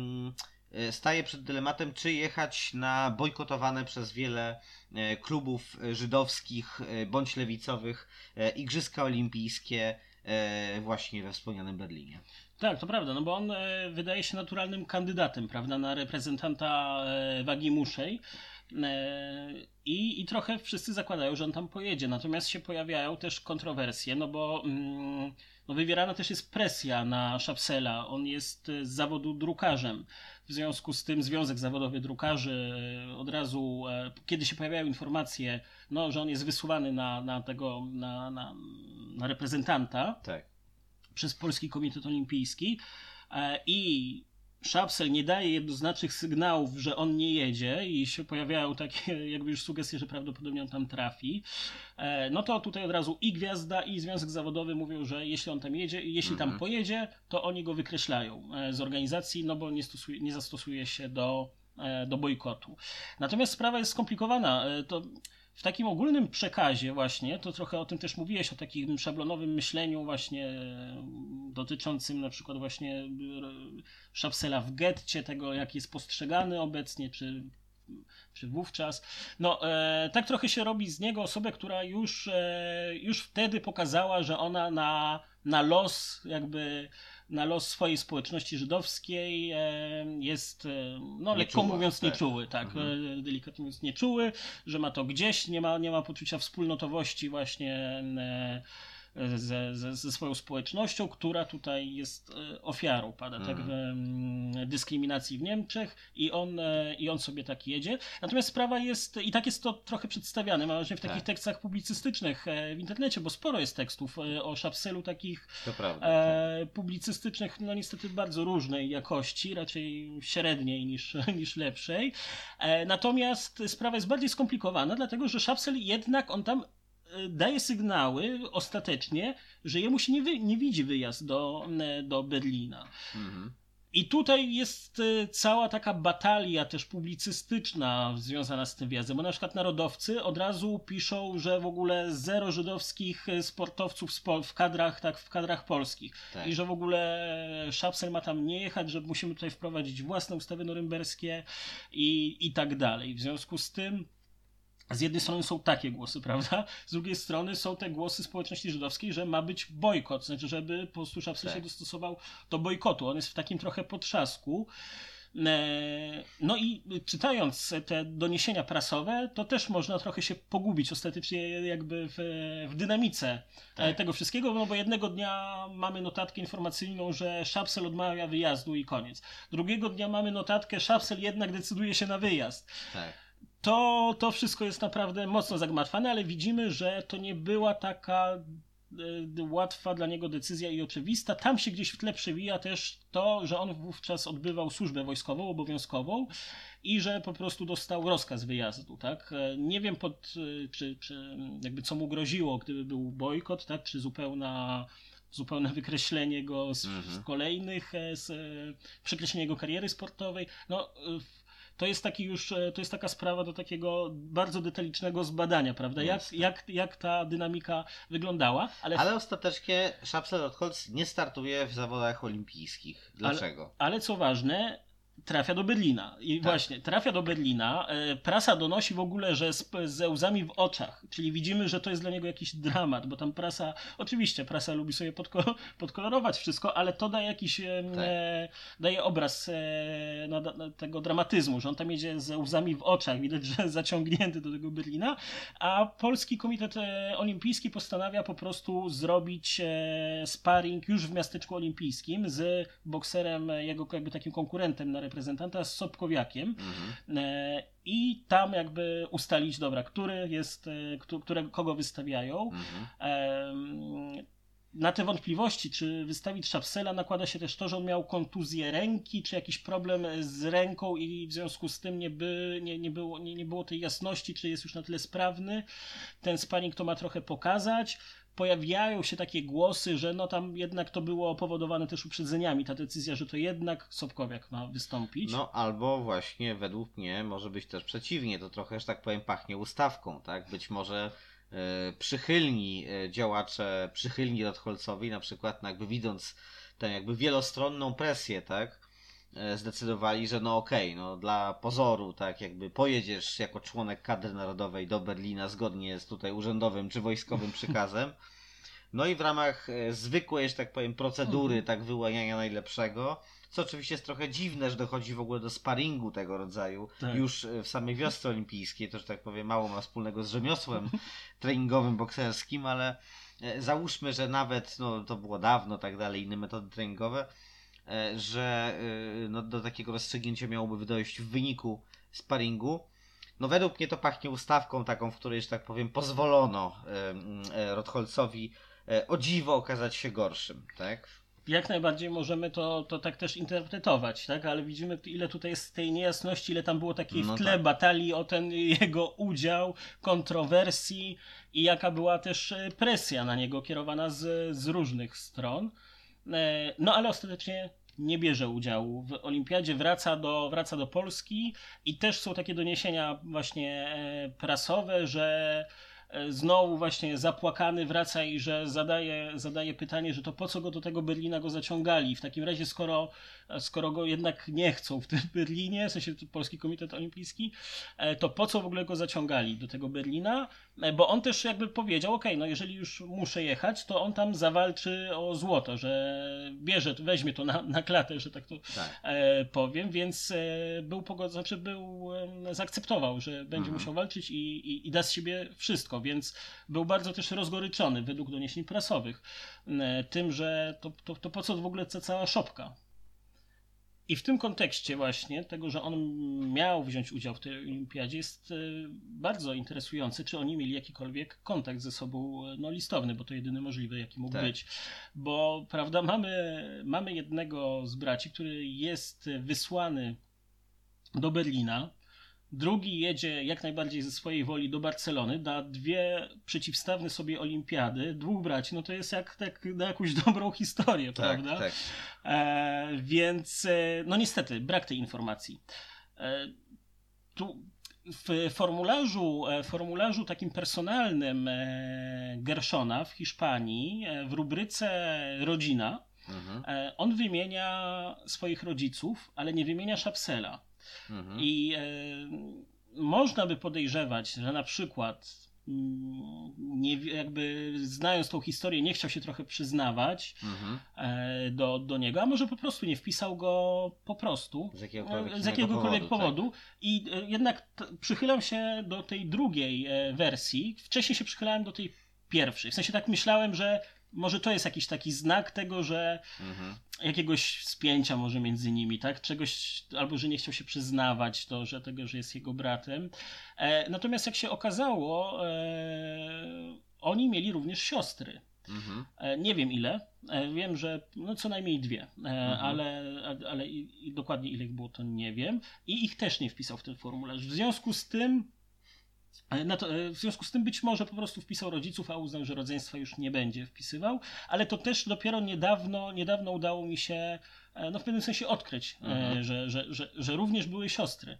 staje przed dylematem, czy jechać na bojkotowane przez wiele e, klubów e, żydowskich e, bądź lewicowych e, Igrzyska Olimpijskie e, właśnie we wspomnianym Berlinie. Tak, to prawda, no bo on e, wydaje się naturalnym kandydatem, prawda, na reprezentanta e, wagi muszej. E, I, I trochę wszyscy zakładają, że on tam pojedzie. Natomiast się pojawiają też kontrowersje, no bo mm, no wywierana też jest presja na Szapsela. On jest e, z zawodu drukarzem. W związku z tym Związek Zawodowy Drukarzy e, od razu, e, kiedy się pojawiają informacje, no, że on jest wysuwany na, na tego, na, na, na reprezentanta, Tak. przez Polski Komitet Olimpijski e, i Szapsel nie daje jednoznacznych sygnałów, że on nie jedzie i się pojawiają takie jakby już sugestie, że prawdopodobnie on tam trafi, e, no to tutaj od razu i Gwiazda i Związek Zawodowy mówią, że jeśli on tam jedzie, jeśli tam Mhm. pojedzie, to oni go wykreślają e, z organizacji, no bo nie, stosuje, nie zastosuje się do, e, do bojkotu. Natomiast sprawa jest skomplikowana. To w takim ogólnym przekazie właśnie, to trochę o tym też mówiłeś, o takim szablonowym myśleniu właśnie e, dotyczącym na przykład właśnie e, Szapsela w getcie, tego jak jest postrzegany obecnie, czy, czy wówczas. No, e, tak trochę się robi z niego osobę, która już, e, już wtedy pokazała, że ona na, na los jakby na los swojej społeczności żydowskiej e, jest, e, no lekko Nieczuła, mówiąc, tak. nieczuły, tak, Mhm. e, delikatnie mówiąc nieczuły, że ma to gdzieś, nie ma, nie ma poczucia wspólnotowości właśnie ze, ze, ze swoją społecznością, która tutaj jest e, ofiarą, pada, tak, Mhm. w, em, dyskryminacji w Niemczech i on, e, i on sobie tak jedzie. Natomiast sprawa jest, i tak jest to trochę przedstawiane, mam wrażenie w takich Tak. tekstach publicystycznych e, w internecie, bo sporo jest tekstów o Szapselu takich prawda. tak. e, publicystycznych, no niestety bardzo różnej jakości, raczej średniej niż, niż lepszej. E, natomiast sprawa jest bardziej skomplikowana, dlatego że Szapsel jednak on tam daje sygnały ostatecznie, że jemu się nie, wy, nie widzi wyjazd do, e, do Berlina. Mhm. I tutaj jest y, cała taka batalia też publicystyczna związana z tym wyjazdem, bo na przykład narodowcy od razu piszą, że w ogóle zero żydowskich y, sportowców w kadrach, tak, w kadrach polskich. Tak. I że w ogóle Szapsel ma tam nie jechać, że musimy tutaj wprowadzić własne ustawy norymberskie i, i tak dalej. W związku z tym z jednej strony są takie głosy, prawda? Z drugiej strony są te głosy społeczności żydowskiej, że ma być bojkot, znaczy, żeby po prostu tak. się dostosował do bojkotu. On jest w takim trochę potrzasku. E, no i czytając te doniesienia prasowe, to też można trochę się pogubić ostatecznie jakby w, w dynamice e, tak. tego wszystkiego, no bo jednego dnia mamy notatkę informacyjną, że Szapsel odmawia wyjazdu i koniec. Drugiego dnia mamy notatkę, Szapsel jednak decyduje się na wyjazd. Tak to, to wszystko jest naprawdę mocno zagmatwane, ale widzimy, że to nie była taka e, łatwa dla niego decyzja i oczywista. Tam się gdzieś w tle przewija też to, że on wówczas odbywał służbę wojskową, obowiązkową i że po prostu dostał rozkaz wyjazdu, tak? E, nie wiem pod, e, czy, czy jakby co mu groziło, gdyby był bojkot, tak? Czy zupełna zupełne wykreślenie go z, mhm. z kolejnych, z, przekreślenie jego kariery sportowej. No, to jest taki już, e, to jest taka sprawa do takiego bardzo detalicznego zbadania, prawda? Jak, jak, jak ta dynamika wyglądała. Ale, ale ostatecznie Szapsel Holz nie startuje w zawodach olimpijskich. Dlaczego? Ale, ale co ważne, trafia do Berlina. I tak. właśnie, trafia do Berlina. E, prasa donosi w ogóle, że z, ze łzami w oczach, czyli widzimy, że to jest dla niego jakiś dramat, bo tam prasa, oczywiście prasa lubi sobie podko, podkolorować wszystko, ale to daje jakiś, e, tak. e, daje obraz e, no, no, tego dramatyzmu, że on tam jedzie ze łzami w oczach, widać, że zaciągnięty do tego Berlina, a Polski Komitet e, Olimpijski postanawia po prostu zrobić e, sparring już w miasteczku olimpijskim z bokserem, jego jakby takim konkurentem na reprezentanta z Sobkowiakiem mhm. E, i tam jakby ustalić, dobra, który jest, e, które, kogo wystawiają. Mhm. Na te wątpliwości, czy wystawić Szapsela, nakłada się też to, że on miał kontuzję ręki, czy jakiś problem z ręką i w związku z tym nie, by, nie, nie, było, nie, nie było tej jasności, czy jest już na tyle sprawny. Ten spanning to ma trochę pokazać pojawiają się takie głosy, że no tam jednak to było powodowane też uprzedzeniami, ta decyzja, że to jednak Sobkowiak ma wystąpić. No albo właśnie według mnie może być też przeciwnie, to trochę, że tak powiem, pachnie ustawką, tak? Być może e, przychylni e, działacze, przychylni Rotholcowi na przykład, no jakby widząc tę jakby wielostronną presję, tak? E, zdecydowali, że no okej, okay, no dla pozoru, tak jakby pojedziesz jako członek kadry narodowej do Berlina zgodnie z tutaj urzędowym czy wojskowym przykazem. No i w ramach e, zwykłej, że tak powiem, procedury mhm. tak wyłaniania najlepszego, co oczywiście jest trochę dziwne, że dochodzi w ogóle do sparingu tego rodzaju tak. już e, w samej wiosce olimpijskiej, to że tak powiem mało ma wspólnego z rzemiosłem treningowym, bokserskim, ale załóżmy, że nawet, no to było dawno, tak dalej, inne metody treningowe, że e, no, do takiego rozstrzygnięcia miałoby dojść w wyniku sparingu. No według mnie to pachnie ustawką taką, w której, że tak powiem, pozwolono e, Rotholcowi o dziwo okazać się gorszym, tak? Jak najbardziej możemy to, to tak też interpretować, tak? Ale widzimy, ile tutaj jest tej niejasności, ile tam było takiej no w tle tak. batalii o ten jego udział, kontrowersji i jaka była też presja na niego kierowana z, z różnych stron. E, no ale ostatecznie nie bierze udziału w olimpiadzie, wraca do, wraca do Polski i też są takie doniesienia właśnie e, prasowe, że e, znowu właśnie zapłakany wraca i że zadaje, zadaje pytanie, że to po co go do tego Berlina go zaciągali. W takim razie, skoro skoro go jednak nie chcą w tym Berlinie, w sensie Polski Komitet Olimpijski, e, to po co w ogóle go zaciągali do tego Berlina? E, bo on też jakby powiedział, ok, no jeżeli już muszę jechać, to on tam zawalczy o złoto, że bierze, weźmie to na, na klatę, że tak to tak. E, powiem, więc e, był pogodzony, znaczy był, e, zaakceptował, że będzie mhm. musiał walczyć i, i, i da z siebie wszystko, więc był bardzo też rozgoryczony według doniesień prasowych e, tym, że to, to, to po co w ogóle ta cała szopka? I w tym kontekście właśnie tego, że on miał wziąć udział w tej olimpiadzie jest e, bardzo interesujący, czy oni mieli jakikolwiek kontakt ze sobą e, no, listowny, bo to jedyny możliwy, jaki mógł tak. być. Bo prawda, mamy, mamy jednego z braci, który jest wysłany do Berlina drugi jedzie jak najbardziej ze swojej woli do Barcelony, da dwie przeciwstawne sobie olimpiady, dwóch braci, no to jest jak, jak na jakąś dobrą historię, Tak, prawda? tak. E, więc, e, no niestety, brak tej informacji. E, tu w formularzu, e, formularzu takim personalnym e, Gershona w Hiszpanii, w rubryce Rodzina, Mhm. on wymienia swoich rodziców, ale nie wymienia Szapsela. Mhm. I e, można by podejrzewać, że na przykład mm, nie, jakby znając tą historię, nie chciał się trochę przyznawać Mhm. e, do, do niego, a może po prostu nie wpisał go po prostu. Z jakiegokolwiek, E, Z innego jakiegokolwiek powodu, powodu. I e, jednak przychylam się do tej drugiej wersji. Wcześniej się przychylałem do tej pierwszej. W sensie tak myślałem, że może to jest jakiś taki znak tego, że. Mhm. jakiegoś spięcia może między nimi, tak? Czegoś, albo że nie chciał się przyznawać do że tego, że jest jego bratem. E, natomiast jak się okazało, e, oni mieli również siostry. Mhm. E, Nie wiem ile. E, Wiem, że no co najmniej dwie, e, Mhm. ale, ale i, i dokładnie ile ich było, to nie wiem. I ich też nie wpisał w ten formularz. W związku z tym. To, e, w związku z tym być może po prostu wpisał rodziców, a uznał, że rodzeństwa już nie będzie wpisywał, ale to też dopiero niedawno, niedawno udało mi się e, no w pewnym sensie odkryć, e, Mhm. że, że, że, że również były siostry.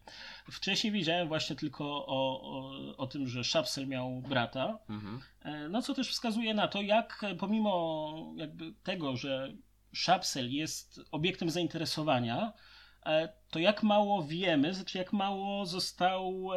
Wcześniej wiedziałem właśnie tylko o, o, o tym, że Szapsel miał brata, Mhm. No co też wskazuje na to, jak pomimo jakby tego, że Szapsel jest obiektem zainteresowania, to jak mało wiemy, znaczy jak mało został,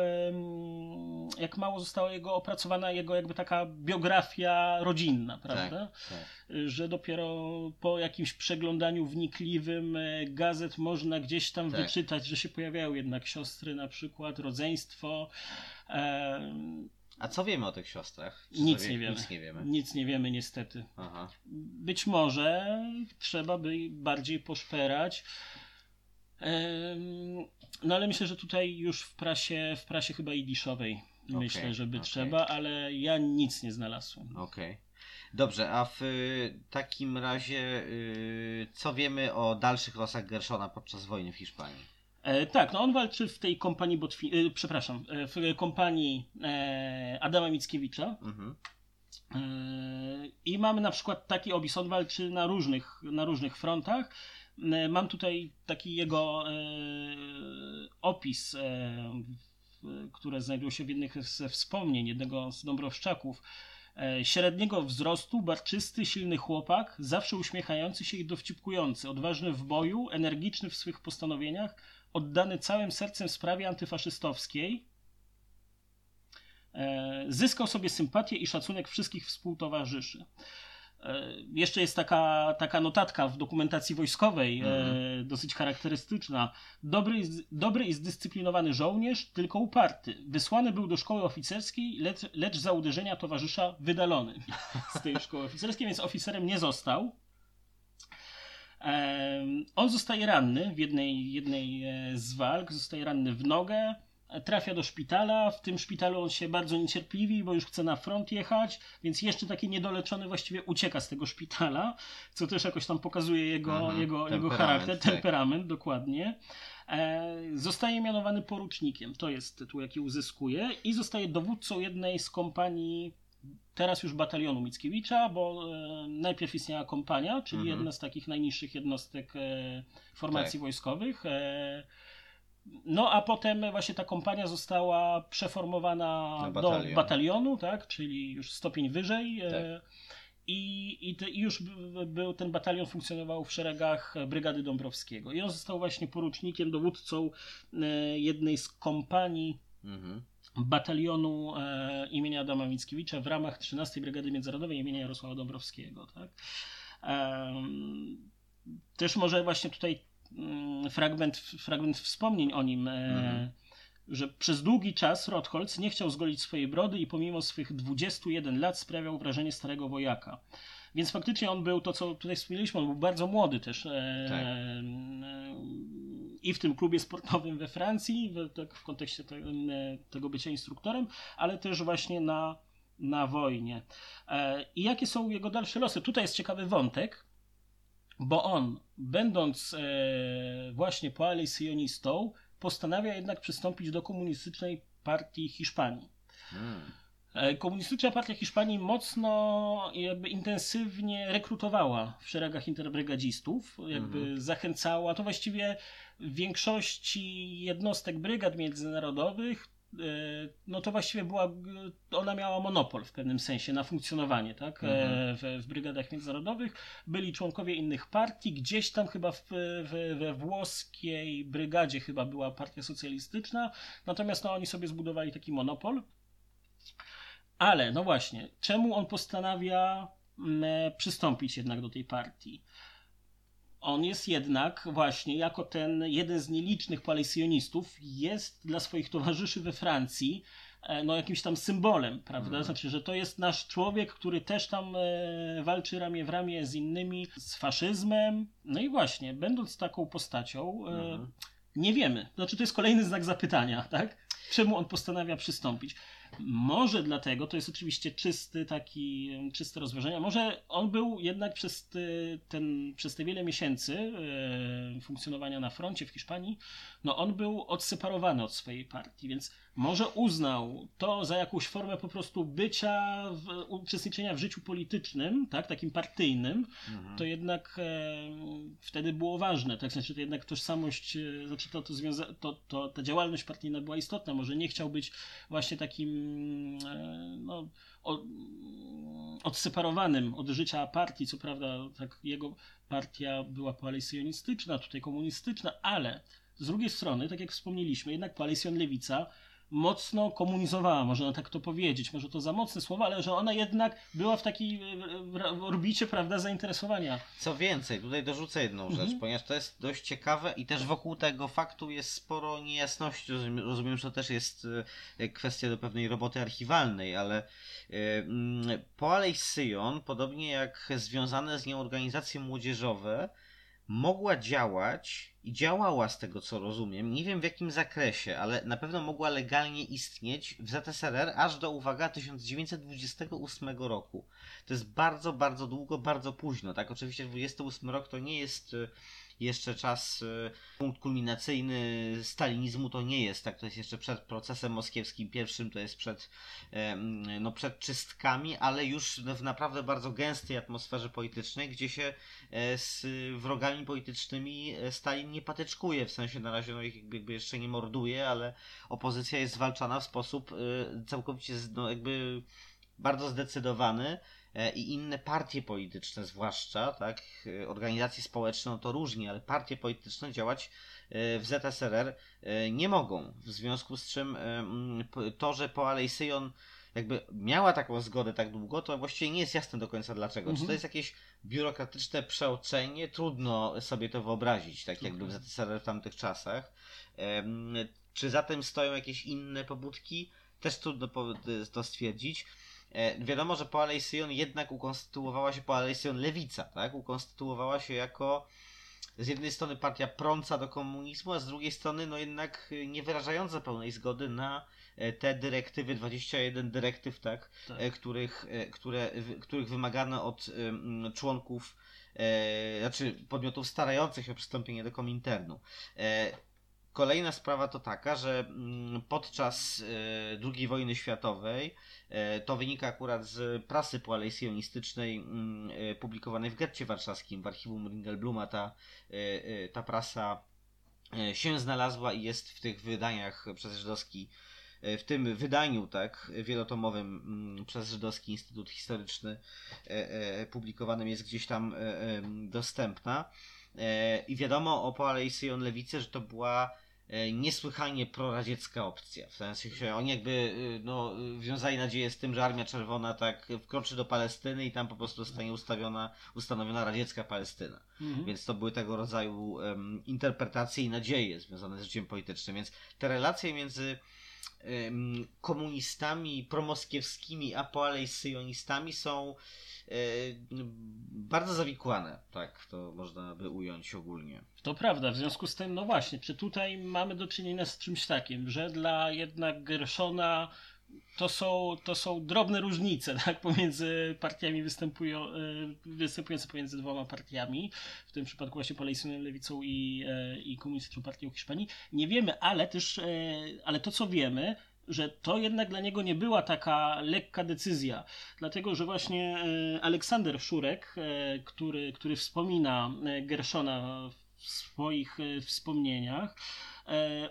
jak mało została jego opracowana jego jakby taka biografia rodzinna, prawda? tak. Że dopiero po jakimś przeglądaniu wnikliwym e, gazet można gdzieś tam Tak. wyczytać, że się pojawiają jednak siostry na przykład, rodzeństwo. em, A co wiemy o tych siostrach? Nic sobie- nie wiemy. Nic nie wiemy. Nic nie wiemy niestety. Aha. Być może trzeba by bardziej poszperać. No ale myślę, że tutaj już w prasie, w prasie chyba idiszowej myślę, że by okej. trzeba, ale ja nic nie znalazłem. Okej. Dobrze, a w y, takim razie y, co wiemy o dalszych losach Gershona podczas wojny w Hiszpanii? E, tak, no on walczy w tej kompanii Botwi- e, przepraszam, w kompanii e, Adama Mickiewicza. Mhm. E, I mamy na przykład taki opis, on walczy na różnych, na różnych frontach. E, Mam tutaj taki jego e, opis, e, które znajdują się w jednych ze wspomnień jednego z Dąbrowszczaków. Średniego wzrostu, barczysty, silny chłopak, zawsze uśmiechający się i dowcipkujący, odważny w boju, energiczny w swych postanowieniach, oddany całym sercem sprawie antyfaszystowskiej, zyskał sobie sympatię i szacunek wszystkich współtowarzyszy. E, Jeszcze jest taka, taka notatka w dokumentacji wojskowej, e, dosyć charakterystyczna. Dobry, dobry i zdyscyplinowany żołnierz, tylko uparty. Wysłany był do szkoły oficerskiej, lecz, lecz za uderzenia towarzysza wydalony z tej szkoły oficerskiej, więc oficerem nie został. Em, On zostaje ranny w jednej, jednej e, z walk, zostaje ranny w nogę, e, trafia do szpitala. W tym szpitalu on się bardzo niecierpliwi, bo już chce na front jechać, więc jeszcze taki niedoleczony właściwie ucieka z tego szpitala, co też jakoś tam pokazuje jego, Mhm, jego, jego charakter, tak. temperament, dokładnie. E, Zostaje mianowany porucznikiem, to jest tytuł, jaki uzyskuje, i zostaje dowódcą jednej z kompanii teraz już batalionu Mickiewicza, bo e, najpierw istniała kompania, czyli Mhm. jedna z takich najniższych jednostek e, formacji Tak. wojskowych. E, no a potem właśnie ta kompania została przeformowana Na do batalion. batalionu, tak, czyli już stopień wyżej. E, Tak. I, i, te, i już był ten batalion funkcjonował w szeregach Brygady Dąbrowskiego. I on został właśnie porucznikiem, dowódcą e, jednej z kompanii Mhm. batalionu e, imienia Adama Mickiewicza w ramach 13 Brygady Międzynarodowej imienia Jarosława Dąbrowskiego. Tak? Też może właśnie tutaj fragment, fragment wspomnień o nim, e, Mhm. że przez długi czas Rotholz nie chciał zgolić swojej brody i pomimo swych 21 lat sprawiał wrażenie starego wojaka. Więc faktycznie on był to, co tutaj wspomnieliśmy, on był bardzo młody też. E, Tak. e, I w tym klubie sportowym we Francji, w, tak w kontekście te, tego bycia instruktorem, ale też właśnie na, na wojnie. I jakie są jego dalsze losy? Tutaj jest ciekawy wątek, bo on, będąc e, właśnie poalejsyjonistą, postanawia jednak przystąpić do komunistycznej partii Hiszpanii. Hmm. E, Komunistyczna Partia Hiszpanii mocno, jakby intensywnie rekrutowała w szeregach interbrygadzistów, jakby Mhm. zachęcała, to właściwie w większości jednostek brygad międzynarodowych, no to właściwie była, ona miała monopol w pewnym sensie na funkcjonowanie, tak, e, Mhm. w, w brygadach międzynarodowych. Byli członkowie innych partii, gdzieś tam chyba w, w, we włoskiej brygadzie chyba była partia socjalistyczna, natomiast no, oni sobie zbudowali taki monopol. Ale, no właśnie, czemu on postanawia mm, przystąpić jednak do tej partii? On jest jednak właśnie jako ten jeden z nielicznych palesjonistów jest dla swoich towarzyszy we Francji e, no jakimś tam symbolem, prawda? Mhm. Znaczy, że to jest nasz człowiek, który też tam e, walczy ramię w ramię z innymi, z faszyzmem. No i właśnie, będąc taką postacią, e, Mhm. nie wiemy. Znaczy, to jest kolejny znak zapytania, tak? Czemu on postanawia przystąpić? Może dlatego, to jest oczywiście czysty taki, czyste rozważenie, może on był jednak przez te, ten, przez te wiele miesięcy e, funkcjonowania na froncie w Hiszpanii, no on był odseparowany od swojej partii, więc może uznał to za jakąś formę po prostu bycia, w, uczestniczenia w życiu politycznym, tak, takim partyjnym, Mhm. to jednak e, wtedy było ważne, tak znaczy to jednak tożsamość, e, znaczy to, to, związa- to, to ta działalność partyjna była istotna, może nie chciał być właśnie takim e, no, o, odseparowanym od życia partii, co prawda tak jego partia była koalicjonistyczna, tutaj komunistyczna, ale z drugiej strony, tak jak wspomnieliśmy, jednak koalicjon lewica mocno komunizowała, można tak to powiedzieć, może to za mocne słowa, ale że ona jednak była w takiej w- orbicie, prawda, zainteresowania. Co więcej, tutaj dorzucę jedną rzecz, Mhm. ponieważ to jest dość ciekawe i też wokół tego faktu jest sporo niejasności. Rozumiem, rozumiem że to też jest e, kwestia do pewnej roboty archiwalnej, ale e, mm, Poalej Syjon, podobnie jak związane z nią organizacje młodzieżowe, mogła działać i działała z tego co rozumiem, nie wiem w jakim zakresie, ale na pewno mogła legalnie istnieć w ZSRR aż do, uwaga, 1928 roku. To jest bardzo, bardzo długo, bardzo późno, tak? Oczywiście 28 rok to nie jest y, jeszcze czas, y, punkt kulminacyjny stalinizmu to nie jest, tak? To jest jeszcze przed procesem moskiewskim pierwszym, to jest przed, no, przed czystkami, ale już w naprawdę bardzo gęstej atmosferze politycznej, gdzie się e, z wrogami politycznymi e, Stalin nie patyczkuje, w sensie na razie no, ich jakby jeszcze nie morduje, ale opozycja jest zwalczana w sposób e, całkowicie no, jakby bardzo zdecydowany i inne partie polityczne zwłaszcza, tak, e, organizacje społeczne no to różnie, ale partie polityczne działać e, w ZSRR e, nie mogą, w związku z czym e, to, że Poalej Syjon jakby miała taką zgodę tak długo, to właściwie nie jest jasne do końca dlaczego. Czy Mhm. to jest jakieś biurokratyczne przeoczenie? Trudno sobie to wyobrazić, tak jakby w ZSRR w tamtych czasach. Czy za tym stoją jakieś inne pobudki? Też trudno po- to stwierdzić. E, Wiadomo, że Poalej Syjon jednak ukonstytuowała się Poalej Syjon lewica, tak? Ukonstytuowała się jako z jednej strony partia prąca do komunizmu, a z drugiej strony no jednak nie wyrażająca pełnej zgody na e, te dyrektywy, 21 dyrektyw, tak? Tak. E, Których, które, których wymagano od członków, znaczy podmiotów starających się o przystąpienie do Kominternu. Kolejna sprawa to taka, że mm, podczas e, II wojny światowej, e, to wynika akurat z prasy poalejsjonistycznej mm, e, publikowanej w getcie warszawskim, w archiwum Ringelbluma, ta, ta prasa się znalazła i jest w tych wydaniach przez żydowski, w tym wydaniu, tak, wielotomowym mm, przez Żydowski Instytut Historyczny publikowanym jest gdzieś tam dostępna. I wiadomo o Syjon Lewicy, że to była niesłychanie proradziecka opcja. W sensie oni jakby y, no, y, wiązali nadzieję z tym, że Armia Czerwona tak wkroczy do Palestyny i tam po prostu zostanie ustawiona, ustanowiona radziecka Palestyna. Mhm. Więc to były tego rodzaju em, interpretacje i nadzieje związane z życiem politycznym. Więc te relacje między komunistami promoskiewskimi a poalejsyjonistami są e, bardzo zawikłane, tak to można by ująć ogólnie. To prawda, w związku z tym, no właśnie, czy tutaj mamy do czynienia z czymś takim, że dla jednak Gershona to są, to są drobne różnice tak, pomiędzy partiami występują, e, występujące pomiędzy dwoma partiami, w tym przypadku właśnie Polejsyonem Lewicą i, e, i Komunistyczną Partią Hiszpanii. Nie wiemy, ale też, e, ale to co wiemy, że to jednak dla niego nie była taka lekka decyzja, dlatego że właśnie Aleksander Szurek, który, który wspomina Gerszona w swoich wspomnieniach,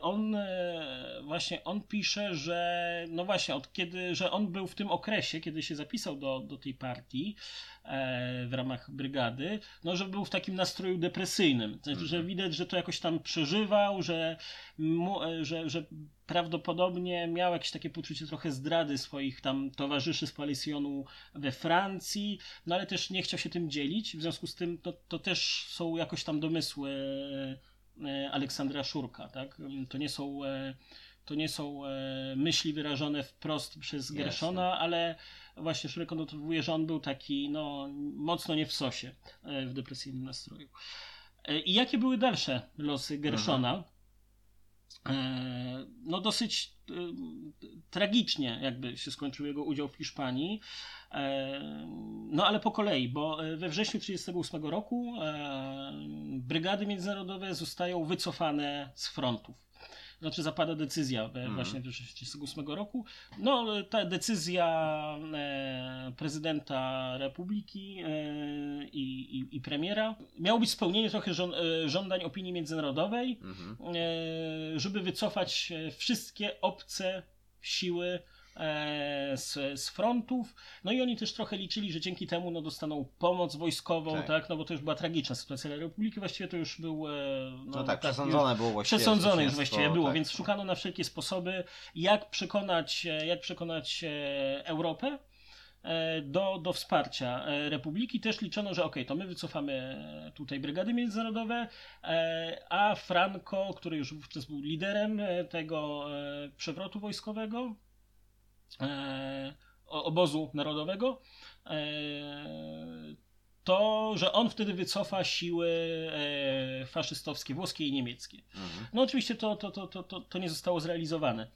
on e, właśnie on pisze, że no właśnie od kiedy, że on był w tym okresie, kiedy się zapisał do, do tej partii e, w ramach brygady, no że był w takim nastroju depresyjnym, znaczy, że mhm. widać, że to jakoś tam przeżywał, że, mu, że, że prawdopodobnie miał jakieś takie poczucie trochę zdrady swoich tam towarzyszy z Palisjonu we Francji, no ale też nie chciał się tym dzielić, w związku z tym to, to też są jakoś tam domysły E, Aleksandra Szurka. Tak? To nie są, e, to nie są e, myśli wyrażone wprost przez Gershona, ale właśnie Szurek odnotowuje, że on był taki no, mocno nie w sosie, w depresyjnym nastroju. I jakie były dalsze losy Gershona? Mhm. No dosyć tragicznie jakby się skończył jego udział w Hiszpanii. No ale po kolei, bo we wrześniu 1938 roku brygady międzynarodowe zostają wycofane z frontów. Znaczy zapada decyzja we, mm. właśnie w 1938 roku. No ta decyzja e, prezydenta republiki e, i, i, i, premiera miało być spełnienie trochę żą, e, żądań opinii międzynarodowej, mm -hmm. żeby wycofać wszystkie obce siły E, z, z frontów. No i oni też trochę liczyli, że dzięki temu no, dostaną pomoc wojskową, tak. tak? No bo to już była tragiczna sytuacja dla Republiki, właściwie to już był. E, no, no tak, tak, przesądzone było właściwie. Przesądzone już właściwie było, tak. więc szukano na wszelkie sposoby, jak przekonać, e, jak przekonać Europę do, do wsparcia Republiki. Też liczono, że ok, to my wycofamy tutaj brygady międzynarodowe, a Franco, który już wówczas był liderem tego przewrotu wojskowego, E, obozu narodowego, e, to, że on wtedy wycofa siły e, faszystowskie, włoskie i niemieckie. Mhm. No oczywiście to, to, to, to, to nie zostało zrealizowane.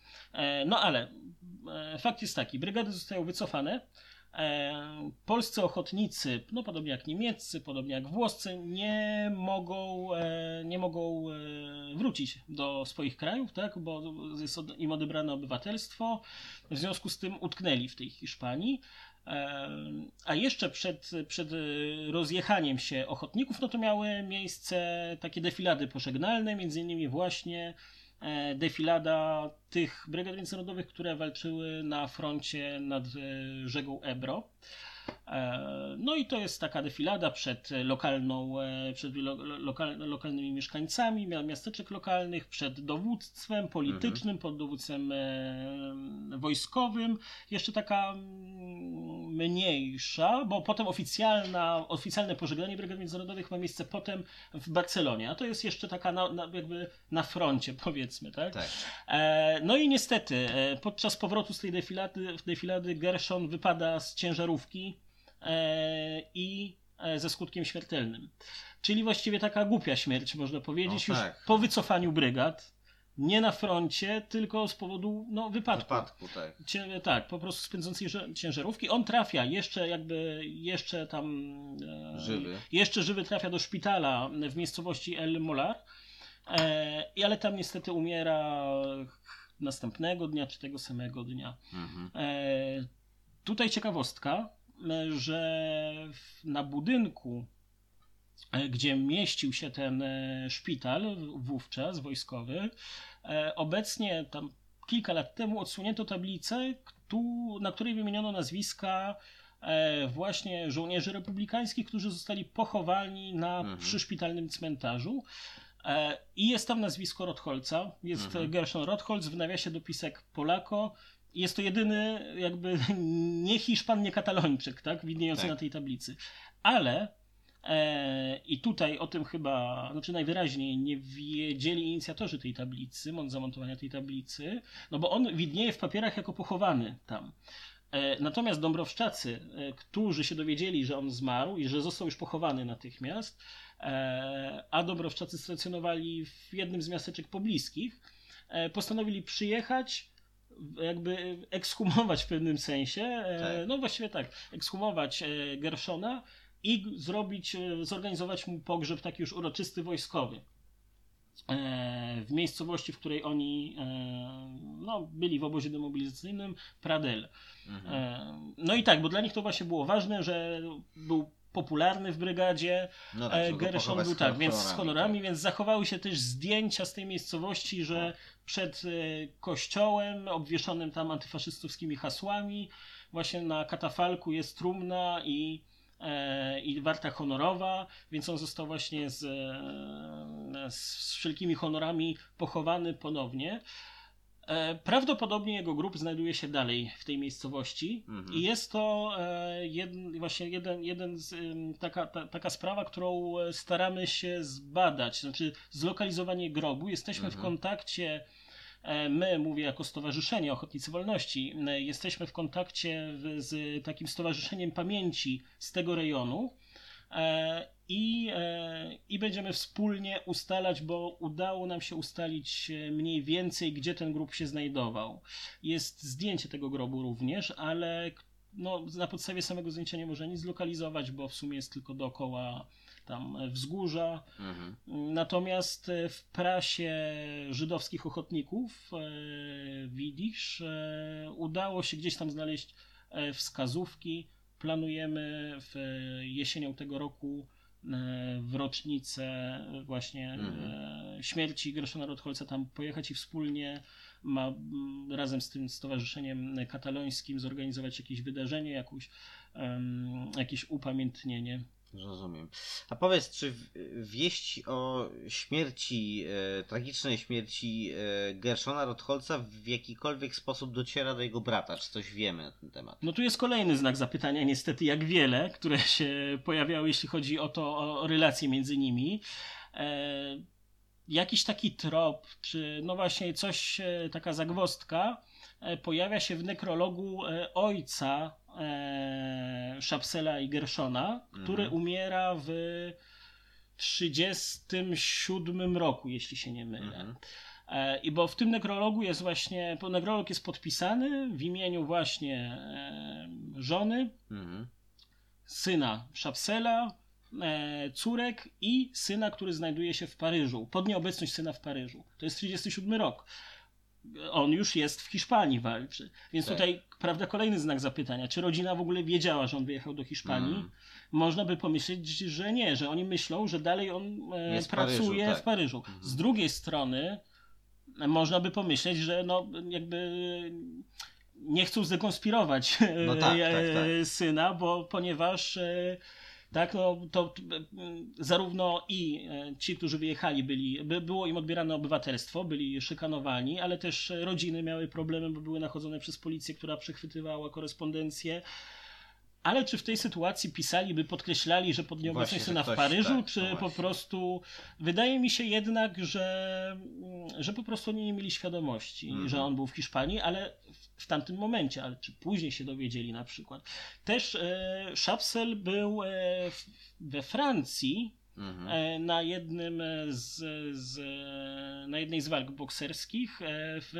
No ale fakt jest taki, brygady zostają wycofane, E, polscy ochotnicy, no podobnie jak niemieccy, podobnie jak włoscy, nie mogą, e, nie mogą e, wrócić do swoich krajów, tak, bo jest im odebrane obywatelstwo, w związku z tym utknęli w tej Hiszpanii. A jeszcze przed, przed rozjechaniem się ochotników, no to miały miejsce takie defilady pożegnalne, między innymi właśnie E, defilada tych brygad międzynarodowych, które walczyły na froncie nad e, rzeką Ebro. E, no i to jest taka defilada przed lokalną, e, przed lokal, lokalnymi mieszkańcami miasteczek lokalnych, przed dowództwem politycznym, mhm. pod dowództwem e, wojskowym. Jeszcze taka mm, mniejsza, bo potem oficjalna, oficjalne pożegnanie brygad międzynarodowych ma miejsce potem w Barcelonie, a to jest jeszcze taka na, na, jakby na froncie, powiedzmy, tak? tak. No i niestety podczas powrotu z tej defilady, defilady Gershon wypada z ciężarówki i e, ze skutkiem śmiertelnym. Czyli właściwie taka głupia śmierć, można powiedzieć, no, tak. już po wycofaniu brygad. Nie na froncie, tylko z powodu no, wypadku. Wypadku, tak. Cie, tak, po prostu spędzącej ciężarówki. On trafia jeszcze jakby, jeszcze tam... E, żywy. Jeszcze żywy trafia do szpitala w miejscowości El Molar. E, ale tam niestety umiera następnego dnia, czy tego samego dnia. Mhm. E, tutaj ciekawostka, że na budynku, e, gdzie mieścił się ten e, szpital wówczas wojskowy, e, obecnie tam kilka lat temu odsunięto tablicę, na której wymieniono nazwiska właśnie żołnierzy republikańskich, którzy zostali pochowani na mhm. przyszpitalnym cmentarzu. I jest tam nazwisko Rotholca, jest mhm. Gershon Rotholz, w nawiasie dopisek Polako, jest to jedyny jakby nie Hiszpan, nie Katalończyk, tak, widniejący tak. na tej tablicy. Ale e, i tutaj o tym chyba, znaczy najwyraźniej nie wiedzieli inicjatorzy tej tablicy, zamontowania tej tablicy, no bo on widnieje w papierach jako pochowany tam. E, natomiast Dąbrowszczacy, e, którzy się dowiedzieli, że on zmarł i że został już pochowany natychmiast, e, a Dąbrowszczacy stacjonowali w jednym z miasteczek pobliskich, e, postanowili przyjechać, jakby ekshumować w pewnym sensie, e, Tak. no właściwie tak, ekshumować e, Gershona i zrobić, e, zorganizować mu pogrzeb taki już uroczysty wojskowy. W miejscowości, w której oni no, byli w obozie demobilizacyjnym, Pradel. Mhm. No i tak, bo dla nich to właśnie było ważne, że był popularny w brygadzie, No go Gershon był tak, więc z honorami, honorami, więc zachowały się też zdjęcia z tej miejscowości, że przed e, kościołem obwieszonym tam antyfaszystowskimi hasłami, właśnie na katafalku jest trumna i, e, i warta honorowa, więc on został właśnie z, e, z wszelkimi honorami pochowany ponownie. Prawdopodobnie jego grób znajduje się dalej w tej miejscowości Mhm. i jest to jeden, właśnie jeden, jeden z, taka, ta, taka sprawa, którą staramy się zbadać, znaczy zlokalizowanie grobu. Jesteśmy w Mhm. kontakcie, e, my, mówię jako Stowarzyszenie Ochotnicy Wolności, e, jesteśmy w kontakcie z takim Stowarzyszeniem Pamięci z tego rejonu. E, I, e, I będziemy wspólnie ustalać, bo udało nam się ustalić e, mniej więcej, gdzie ten grób się znajdował. Jest zdjęcie tego grobu również, ale no, na podstawie samego zdjęcia nie można nic zlokalizować, bo w sumie jest tylko dookoła tam wzgórza. Mhm. Natomiast e, w prasie żydowskich ochotników e, Widzisz e, udało się gdzieś tam znaleźć wskazówki. Planujemy w jesienią tego roku w rocznicę właśnie Mhm. śmierci Gershona Rotholca tam pojechać i wspólnie ma razem z tym stowarzyszeniem katalońskim zorganizować jakieś wydarzenie, jakąś, em, jakieś upamiętnienie. Rozumiem. A powiedz, czy w- wieść o śmierci, e, tragicznej śmierci e, Gershona Rotholca w jakikolwiek sposób dociera do jego brata? Czy coś wiemy na ten temat? No tu jest kolejny znak zapytania, niestety jak wiele, które się pojawiały, jeśli chodzi o to, o relacje między nimi. E, jakiś taki trop, czy no właśnie coś, e, taka zagwostka e, pojawia się w nekrologu e, ojca e, Szapsela i Gershona, który Mhm. umiera w 37 roku, jeśli się nie mylę. Mhm. E, I bo w tym nekrologu jest właśnie, nekrolog jest podpisany w imieniu właśnie e, żony, Mhm. syna Szapsela, córek i syna, który znajduje się w Paryżu, pod nieobecność syna w Paryżu. To jest 37 rok. On już jest w Hiszpanii walczy. Więc Tak. tutaj, prawda, kolejny znak zapytania. Czy rodzina w ogóle wiedziała, że on wyjechał do Hiszpanii? Mm. Można by pomyśleć, że nie, że oni myślą, że dalej on e, w Paryżu, pracuje tak. w Paryżu. Mhm. Z drugiej strony e, można by pomyśleć, że no jakby nie chcą zdekonspirować No tak, e, tak, tak. syna, bo ponieważ e, tak, no, to t- m, zarówno i e, ci, którzy wyjechali, byli, by, było im odbierane obywatelstwo, byli szykanowani, ale też e, rodziny miały problemy, bo były nachodzone przez policję, która przechwytywała korespondencję. Ale czy w tej sytuacji pisaliby, podkreślali, że pod nieobecność syna w Paryżu, tak, czy no po prostu. Wydaje mi się jednak, że, mm, że po prostu oni nie mieli świadomości, Mhm. że on był w Hiszpanii, ale w, w tamtym momencie, ale czy później się dowiedzieli na przykład. Też e, był e, w, we Francji Mhm. e, na jednym z, z, na jednej z walk bokserskich e, w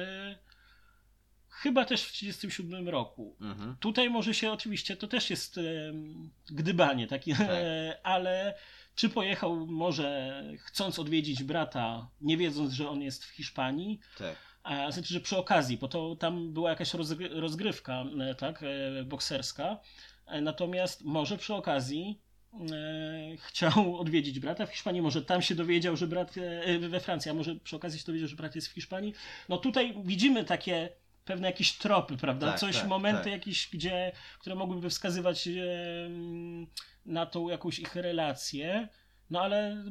chyba też w 1937 roku. Mhm. Tutaj może się oczywiście, to też jest em, gdybanie, takie, Tak. ale czy pojechał może chcąc odwiedzić brata, nie wiedząc, że on jest w Hiszpanii, Tak. a znaczy, że przy okazji, bo to tam była jakaś rozgry- rozgrywka, e, tak, e, bokserska, e, natomiast może przy okazji e, chciał odwiedzić brata w Hiszpanii, może tam się dowiedział, że brat e, we Francji, a może przy okazji się dowiedział, że brat jest w Hiszpanii. No tutaj widzimy takie pewne jakieś tropy, prawda? Tak, Coś, tak, momenty tak. jakieś, gdzie, które mogłyby wskazywać e, na tą jakąś ich relację. No ale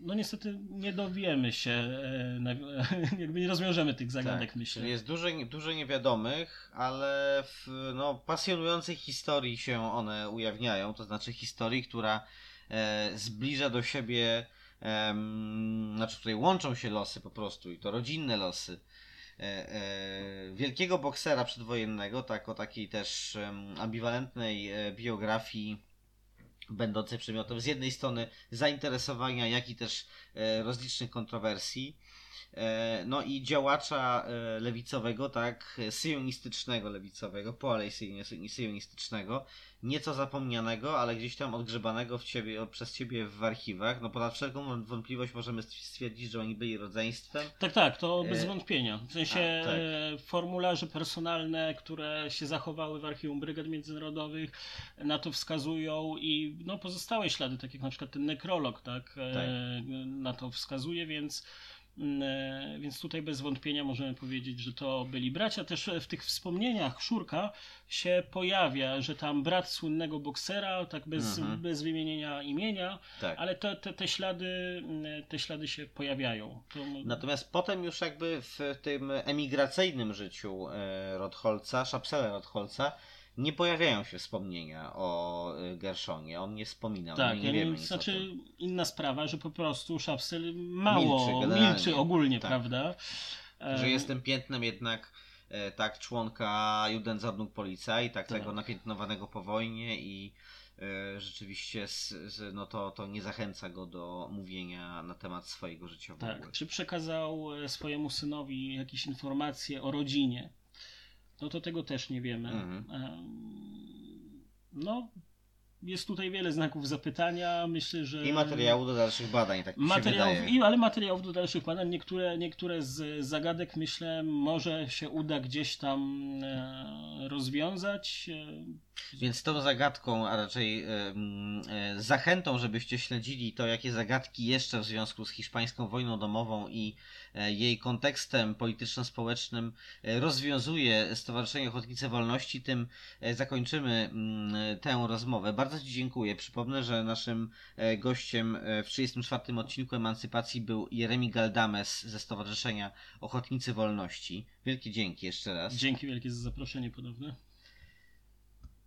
no niestety nie dowiemy się, e, na, jakby nie rozwiążemy tych zagadek, tak. myślę. Jest dużo, dużo niewiadomych, ale w no, pasjonującej historii się one ujawniają. To znaczy historii, która e, zbliża do siebie, em, znaczy której łączą się losy po prostu i to rodzinne losy. E, e, wielkiego boksera przedwojennego, tak o takiej też ambiwalentnej e, biografii będącej przedmiotem z jednej strony zainteresowania, jak i też rozlicznych kontrowersji. E, no i działacza e, lewicowego, tak, syjonistycznego lewicowego, poalej syjon- syjonistycznego, nieco zapomnianego, ale gdzieś tam odgrzebanego w ciebie, przez ciebie w archiwach. No ponad wszelką wątpliwość możemy stwierdzić, że oni byli rodzeństwem. Tak, tak, to bez E, wątpienia. W sensie a, tak. formularze personalne, które się zachowały w archiwum brygad międzynarodowych, na to wskazują i no, pozostałe ślady, tak jak na przykład ten nekrolog, tak, e, na to wskazuje, więc. Mm, e, Więc tutaj bez wątpienia możemy powiedzieć, że to byli bracia. Też w tych wspomnieniach Szurka się pojawia, że tam brat słynnego boksera, tak bez, Mhm. bez wymienienia imienia, Tak. ale te, te, te, ślady, mm, te ślady się pojawiają. To, Natomiast potem już jakby w tym emigracyjnym życiu e, Rotholca, Szapsela Rotholca, nie pojawiają się wspomnienia o e, Gerszonie. On nie wspomina. Tak, nie wiemy nic o znaczy inna sprawa, że po prostu Szapsel mało Milczy milczy, ogólnie, Tak. prawda? Że Em, jestem piętnem jednak e, tak członka Judenzabrung Polizei, tak, Tak. tego napiętnowanego po wojnie i e, rzeczywiście z, z, no to, to nie zachęca go do mówienia na temat swojego życia w ogóle. Tak. Czy przekazał e, swojemu synowi jakieś informacje o rodzinie? No to tego też nie wiemy. Mhm. No, jest tutaj wiele znaków zapytania. Myślę, że. I materiału do dalszych badań, tak Materiałów, i, ale materiałów do dalszych badań. Niektóre, niektóre z zagadek, myślę, może się uda gdzieś tam e, rozwiązać. E, Więc tą zagadką, a raczej e, zachętą, żebyście śledzili to, jakie zagadki jeszcze w związku z hiszpańską wojną domową i jej kontekstem polityczno-społecznym e, rozwiązuje Stowarzyszenie Ochotnicy Wolności, tym e, zakończymy mm, tę rozmowę. Bardzo Ci dziękuję. Przypomnę, że naszym e, gościem e, w 34. odcinku Emancypacji był Jeremi Galdames ze Stowarzyszenia Ochotnicy Wolności. Wielkie dzięki jeszcze raz. dzięki wielkie za zaproszenie ponowne.